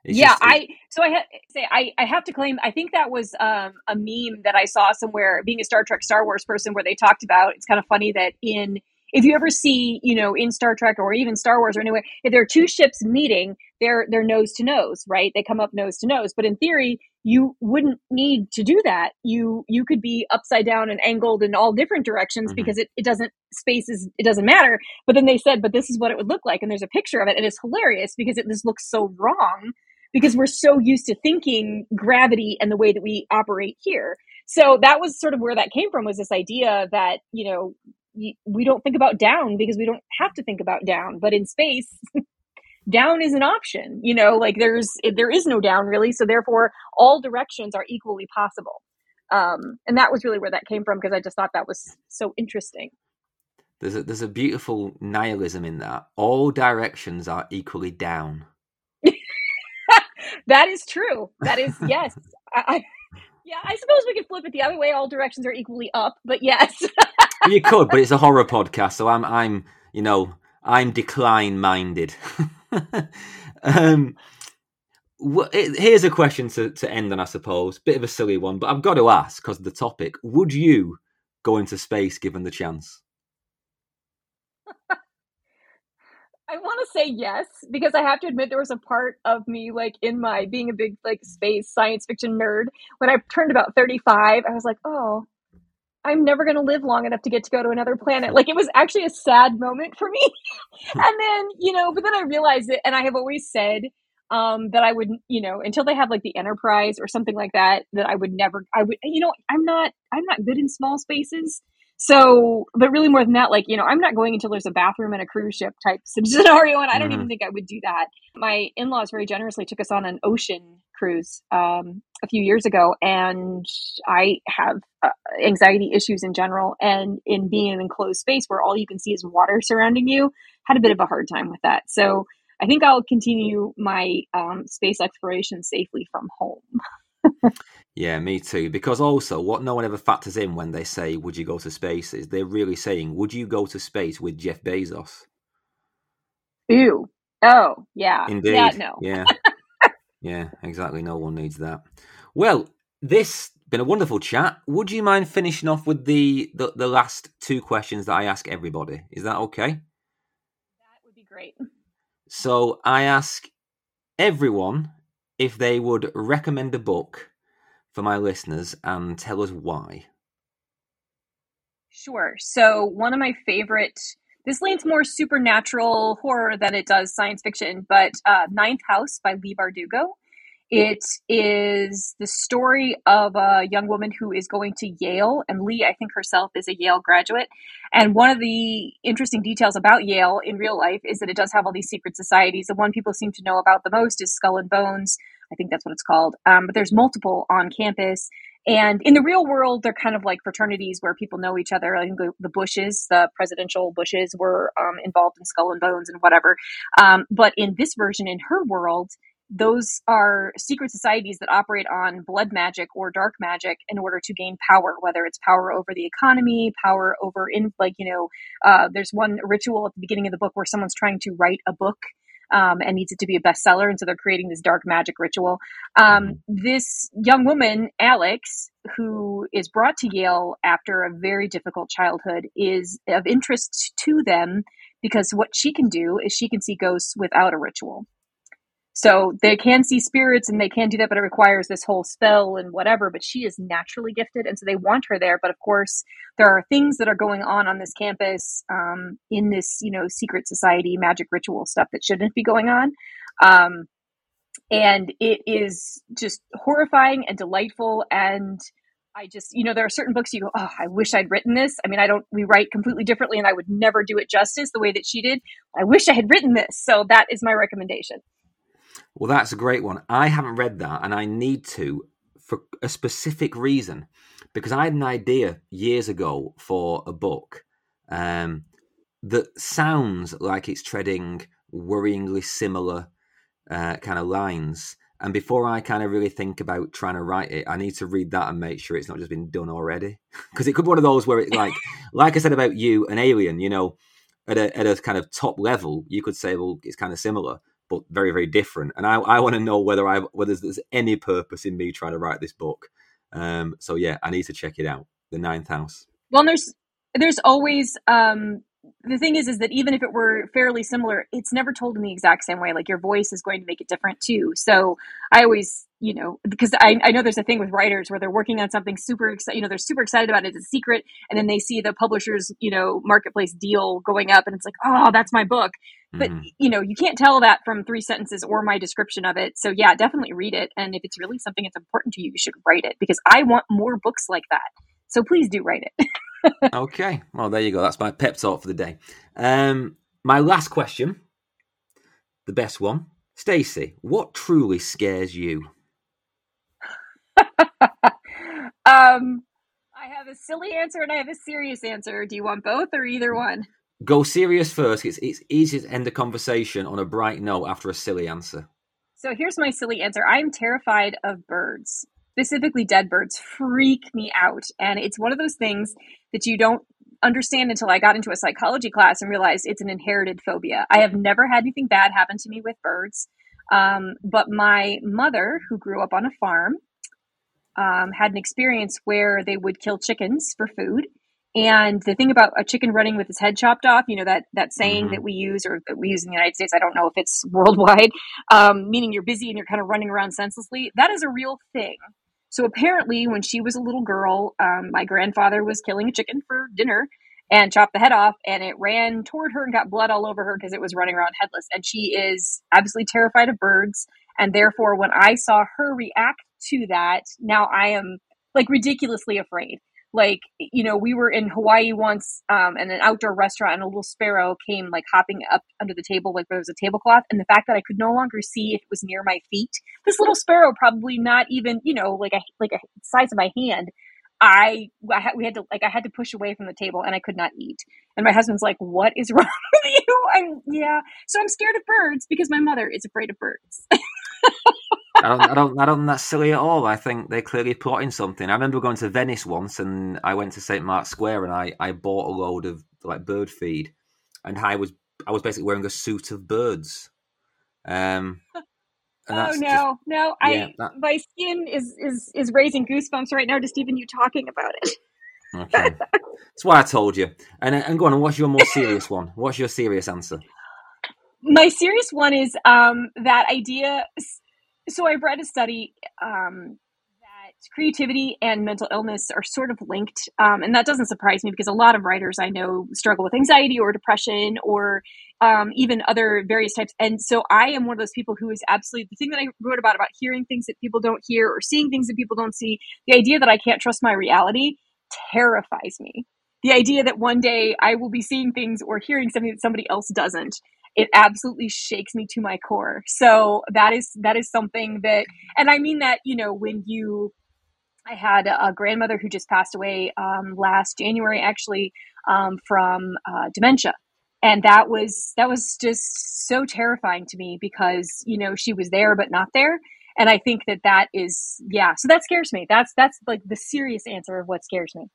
[SPEAKER 2] yeah, just, I so I ha- say I I have to claim I think that was um, a meme that I saw somewhere. Being a Star Trek Star Wars person, where they talked about it's kind of funny that in if you ever see, you know, in Star Trek or even Star Wars or anywhere, if there are two ships meeting, they're they're nose to nose, right? They come up nose to nose. But in theory, you wouldn't need to do that. You you could be upside down and angled in all different directions mm-hmm. because it, it doesn't space is it doesn't matter. But then they said, but this is what it would look like, and there's a picture of it, and it's hilarious because it just looks so wrong because we're so used to thinking gravity and the way that we operate here. So that was sort of where that came from was this idea that, you know, we don't think about down because we don't have to think about down, but in space down is an option, you know, like there's there is no down really, so therefore all directions are equally possible. Um, and that was really where that came from because I just thought that was so interesting.
[SPEAKER 1] There's a, there's a beautiful nihilism in that. All directions are equally down
[SPEAKER 2] that is true. That is yes. I, I, yeah, I suppose we could flip it the other way. All directions are equally up, but yes.
[SPEAKER 1] You could, but it's a horror podcast, so I'm I'm you know I'm decline minded. um, here's a question to, to end on, I suppose. Bit of a silly one, but I've got to ask because of the topic. Would you go into space given the chance?
[SPEAKER 2] I want to say yes because I have to admit there was a part of me like in my being a big like space science fiction nerd when I turned about 35 I was like oh I'm never going to live long enough to get to go to another planet like it was actually a sad moment for me and then you know but then I realized it and I have always said um that I would you know until they have like the enterprise or something like that that I would never I would you know I'm not I'm not good in small spaces so, but really more than that, like, you know, I'm not going until there's a bathroom in a cruise ship type scenario. And I don't mm-hmm. even think I would do that. My in laws very generously took us on an ocean cruise um, a few years ago. And I have uh, anxiety issues in general. And in being in an enclosed space where all you can see is water surrounding you, had a bit of a hard time with that. So, I think I'll continue my um, space exploration safely from home.
[SPEAKER 1] Yeah, me too. Because also, what no one ever factors in when they say, Would you go to space? is they're really saying, Would you go to space with Jeff Bezos?
[SPEAKER 2] Ew. Oh, yeah.
[SPEAKER 1] Indeed.
[SPEAKER 2] Yeah, no.
[SPEAKER 1] Yeah. yeah, exactly. No one needs that. Well, this been a wonderful chat. Would you mind finishing off with the, the, the last two questions that I ask everybody? Is that okay?
[SPEAKER 2] That would be great.
[SPEAKER 1] So I ask everyone if they would recommend a book for my listeners and tell us why.
[SPEAKER 2] Sure. So, one of my favorite, this leans more supernatural horror than it does science fiction, but uh, Ninth House by Leigh Bardugo. It is the story of a young woman who is going to Yale, and Leigh, I think herself, is a Yale graduate. And one of the interesting details about Yale in real life is that it does have all these secret societies. The one people seem to know about the most is Skull and Bones, I think that's what it's called. Um, but there's multiple on campus. And in the real world, they're kind of like fraternities where people know each other. I think the, the Bushes, the presidential Bushes, were um, involved in Skull and Bones and whatever. Um, but in this version, in her world, those are secret societies that operate on blood magic or dark magic in order to gain power, whether it's power over the economy, power over in like you know, uh, there's one ritual at the beginning of the book where someone's trying to write a book um, and needs it to be a bestseller. And so they're creating this dark magic ritual. Um, mm-hmm. this young woman, Alex, who is brought to Yale after a very difficult childhood, is of interest to them because what she can do is she can see ghosts without a ritual. So they can see spirits and they can do that, but it requires this whole spell and whatever. But she is naturally gifted, and so they want her there. But of course, there are things that are going on on this campus um, in this, you know, secret society magic ritual stuff that shouldn't be going on. Um, and it is just horrifying and delightful and I just, you know, there are certain books you go, oh, I wish I'd written this. I mean, I don't, we write completely differently and I would never do it justice the way that she did. I wish I had written this. So that is my recommendation.
[SPEAKER 1] Well, that's a great one. I haven't read that, and I need to for a specific reason because I had an idea years ago for a book um, that sounds like it's treading worryingly similar uh, kind of lines. And before I kind of really think about trying to write it, I need to read that and make sure it's not just been done already. Because it could be one of those where it's like, like I said about you, an alien, you know, at a, at a kind of top level, you could say, well, it's kind of similar but very very different. And I, I want to know whether I whether there's any purpose in me trying to write this book. Um, so yeah, I need to check it out. The Ninth House.
[SPEAKER 2] Well, there's there's always um, the thing is is that even if it were fairly similar it's never told in the exact same way. Like your voice is going to make it different too. So i always you know because i, I know there's a thing with writers where they're working on something super excited you know they're super excited about it it's a secret and then they see the publisher's you know marketplace deal going up and it's like oh that's my book. But mm-hmm. you know you can't tell that from three sentences or my description of it. So yeah definitely read it and if it's really something that's important to you you should write it because i want more books like that so please do write it
[SPEAKER 1] okay. Well, there you go. That's my pep talk for the day. Um, my last question, the best one. Stacey, what truly scares you?
[SPEAKER 2] um, I have a silly answer and I have a serious answer. Do you want both or either one?
[SPEAKER 1] Go serious first. It's it's easy to end the conversation on a bright note after a silly answer.
[SPEAKER 2] So here's my silly answer. I'm terrified of birds specifically dead birds freak me out and it's one of those things that you don't understand until I got into a psychology class and realized it's an inherited phobia. I have never had anything bad happen to me with birds. Um, but my mother, who grew up on a farm, um, had an experience where they would kill chickens for food. And the thing about a chicken running with its head chopped off, you know, that, that saying mm-hmm. that we use or that we use in the United States, I don't know if it's worldwide, um, meaning you're busy and you're kind of running around senselessly. That is a real thing. So apparently, when she was a little girl, um, my grandfather was killing a chicken for dinner and chopped the head off, and it ran toward her and got blood all over her because it was running around headless. And she is absolutely terrified of birds. And therefore, when I saw her react to that, now I am like ridiculously afraid like you know we were in hawaii once um, and an outdoor restaurant and a little sparrow came like hopping up under the table like there was a tablecloth and the fact that i could no longer see if it was near my feet this little sparrow probably not even you know like a like a size of my hand I, I we had to like I had to push away from the table and I could not eat. And my husband's like, "What is wrong with you?" I'm yeah. So I'm scared of birds because my mother is afraid of birds.
[SPEAKER 1] I don't, I don't, I don't think that's silly at all. I think they're clearly plotting something. I remember going to Venice once, and I went to St Mark's Square, and I, I bought a load of like bird feed, and I was, I was basically wearing a suit of birds. Um,
[SPEAKER 2] oh no, just, no! Yeah, I that... my skin is is is raising goosebumps right now just even you talking about it.
[SPEAKER 1] okay, that's why I told you. And and go on. And what's your more serious one? What's your serious answer?
[SPEAKER 2] My serious one is um, that idea so I've read a study um, that creativity and mental illness are sort of linked, um, and that doesn't surprise me because a lot of writers I know struggle with anxiety or depression or um, even other various types. And so I am one of those people who is absolutely the thing that I wrote about about hearing things that people don't hear or seeing things that people don't see. The idea that I can't trust my reality terrifies me. The idea that one day I will be seeing things or hearing something that somebody else doesn't it absolutely shakes me to my core. So that is that is something that, and I mean that you know when you, I had a grandmother who just passed away um, last January actually um, from uh, dementia, and that was that was just so terrifying to me because you know she was there but not there. And I think that that is yeah. So that scares me. That's that's like the serious answer of what scares me.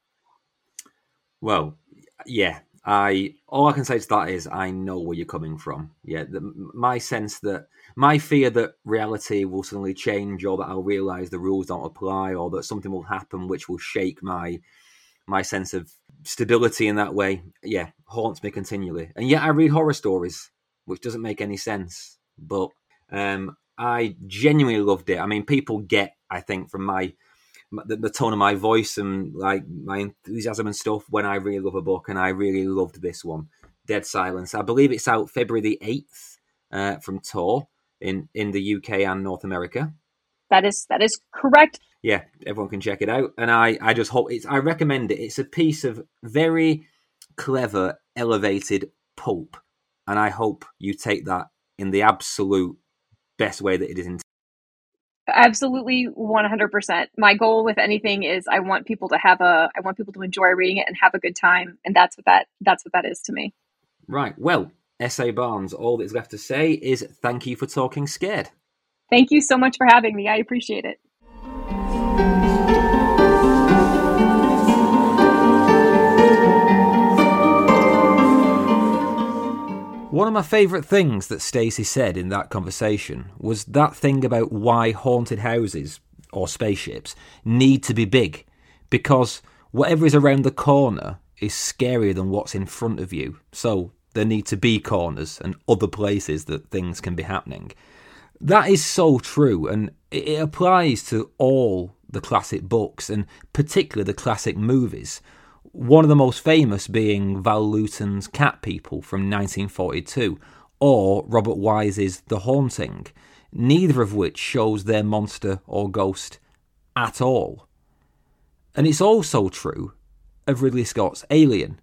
[SPEAKER 1] Well, yeah, I all I can say to that is I know where you're coming from. Yeah, the, my sense that my fear that reality will suddenly change, or that I'll realize the rules don't apply, or that something will happen which will shake my my sense of stability in that way. Yeah, haunts me continually. And yet I read horror stories, which doesn't make any sense. But um, I genuinely loved it. I mean, people get, I think, from my the, the, tone of my voice and like my enthusiasm and stuff when I really love a book, and I really loved this one, Dead Silence. I believe it's out February the eighth uh, from Tor in in the UK and North America.
[SPEAKER 2] That is that is correct.
[SPEAKER 1] Yeah, everyone can check it out, and I I just hope it's I recommend it. It's a piece of very clever, elevated pulp, and I hope you take that in the absolute best way that it is intended.
[SPEAKER 2] Absolutely 100%. My goal with anything is I want people to have a I want people to enjoy reading it and have a good time and that's what that that's what that is to me.
[SPEAKER 1] Right. Well, S.A. Barnes, all that's left to say is thank you for talking scared.
[SPEAKER 2] Thank you so much for having me. I appreciate it.
[SPEAKER 1] One of my favourite things that Stacey said in that conversation was that thing about why haunted houses or spaceships need to be big. Because whatever is around the corner is scarier than what's in front of you. So there need to be corners and other places that things can be happening. That is so true, and it applies to all the classic books, and particularly the classic movies. One of the most famous being Val Lewton's Cat People from 1942, or Robert Wise's The Haunting, neither of which shows their monster or ghost at all. And it's also true of Ridley Scott's Alien.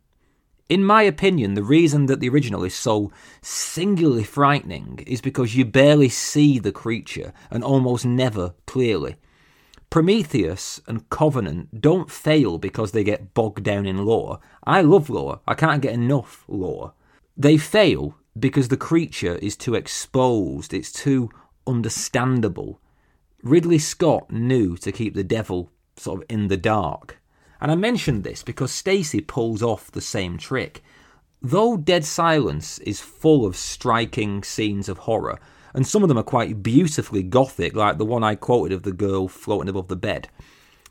[SPEAKER 1] In my opinion, the reason that the original is so singularly frightening is because you barely see the creature and almost never clearly. Prometheus and Covenant don't fail because they get bogged down in lore. I love lore, I can't get enough lore. They fail because the creature is too exposed, it's too understandable. Ridley Scott knew to keep the devil sort of in the dark. And I mentioned this because Stacey pulls off the same trick. Though Dead Silence is full of striking scenes of horror, and some of them are quite beautifully gothic, like the one I quoted of the girl floating above the bed,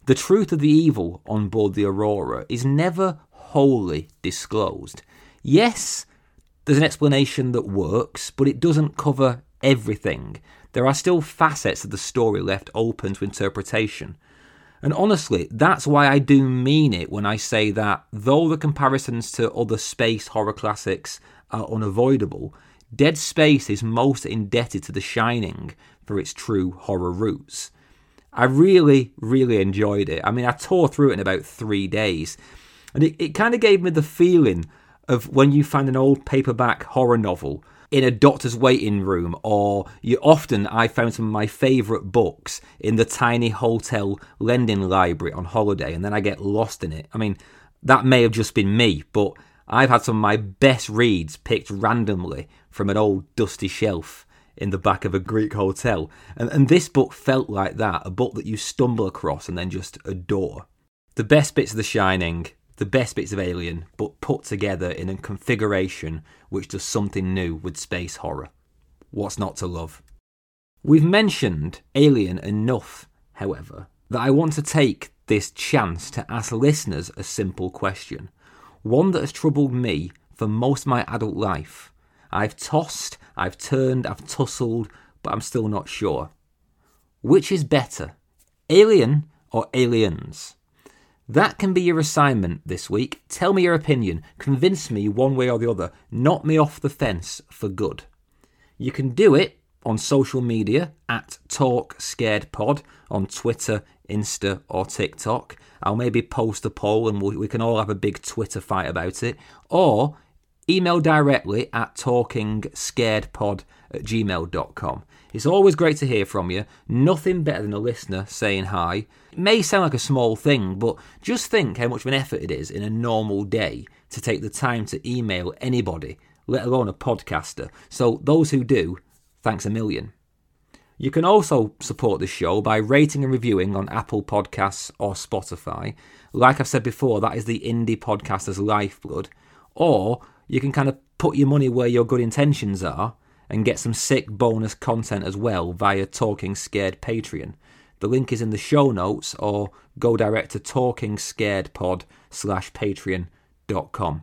[SPEAKER 1] the truth of the evil on board the Aurora is never wholly disclosed. Yes, there's an explanation that works, but it doesn't cover everything. There are still facets of the story left open to interpretation. And honestly, that's why I do mean it when I say that though the comparisons to other space horror classics are unavoidable, Dead Space is most indebted to The Shining for its true horror roots. I really, really enjoyed it. I mean, I tore through it in about three days, and it, it kind of gave me the feeling of when you find an old paperback horror novel in a doctor's waiting room, or you often I found some of my favourite books in the tiny hotel lending library on holiday, and then I get lost in it. I mean, that may have just been me, but I've had some of my best reads picked randomly from an old dusty shelf in the back of a Greek hotel. And, and this book felt like that a book that you stumble across and then just adore. The best bits of The Shining the best bits of Alien, but put together in a configuration which does something new with space horror. What's not to love? We've mentioned Alien enough, however, that I want to take this chance to ask listeners a simple question. One that has troubled me for most of my adult life. I've tossed, I've turned, I've tussled, but I'm still not sure. Which is better, Alien or Aliens? That can be your assignment this week. Tell me your opinion. Convince me one way or the other. Knock me off the fence for good. You can do it on social media at Talk Scared Pod on Twitter, Insta, or TikTok. I'll maybe post a poll and we can all have a big Twitter fight about it. Or email directly at talkingscaredpod at gmail.com. It's always great to hear from you. Nothing better than a listener saying hi. It may sound like a small thing, but just think how much of an effort it is in a normal day to take the time to email anybody, let alone a podcaster. So, those who do, thanks a million. You can also support the show by rating and reviewing on Apple Podcasts or Spotify. Like I've said before, that is the indie podcaster's lifeblood. Or you can kind of put your money where your good intentions are and get some sick bonus content as well via Talking Scared Patreon. The link is in the show notes or go direct to talkingscaredpod slash patreon.com.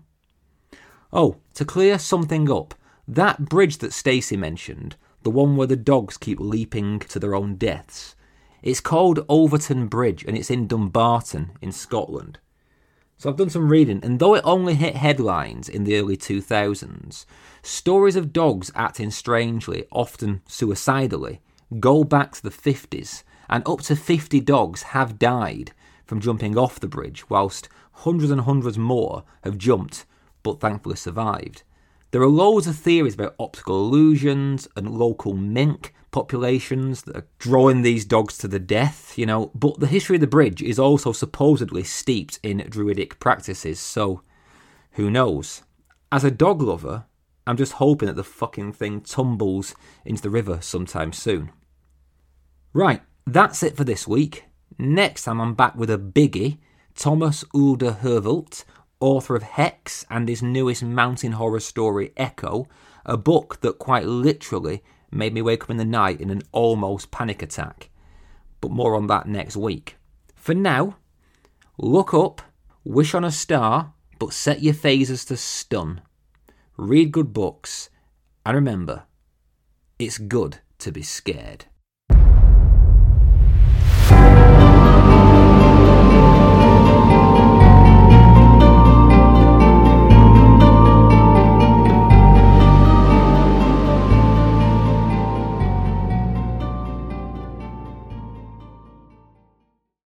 [SPEAKER 1] Oh, to clear something up, that bridge that Stacey mentioned, the one where the dogs keep leaping to their own deaths, it's called Overtoun Bridge and it's in Dumbarton in Scotland. So I've done some reading, and though it only hit headlines in the early 2000s, stories of dogs acting strangely, often suicidally, go back to the 50s, and up to 50 dogs have died from jumping off the bridge, whilst hundreds and hundreds more have jumped but thankfully survived. There are loads of theories about optical illusions and local mink populations that are drawing these dogs to the death, you know. But the history of the bridge is also supposedly steeped in druidic practices, so who knows? As a dog lover, I'm just hoping that the fucking thing tumbles into the river sometime soon. Right, that's it for this week. Next time I'm back with a biggie Thomas Olde Heuvelt, author of Hex and his newest mountain horror story, Echo, a book that quite literally made me wake up in the night in an almost panic attack. But more on that next week. For now, look up, wish on a star, but set your phasers to stun. Read good books, and remember, it's good to be scared.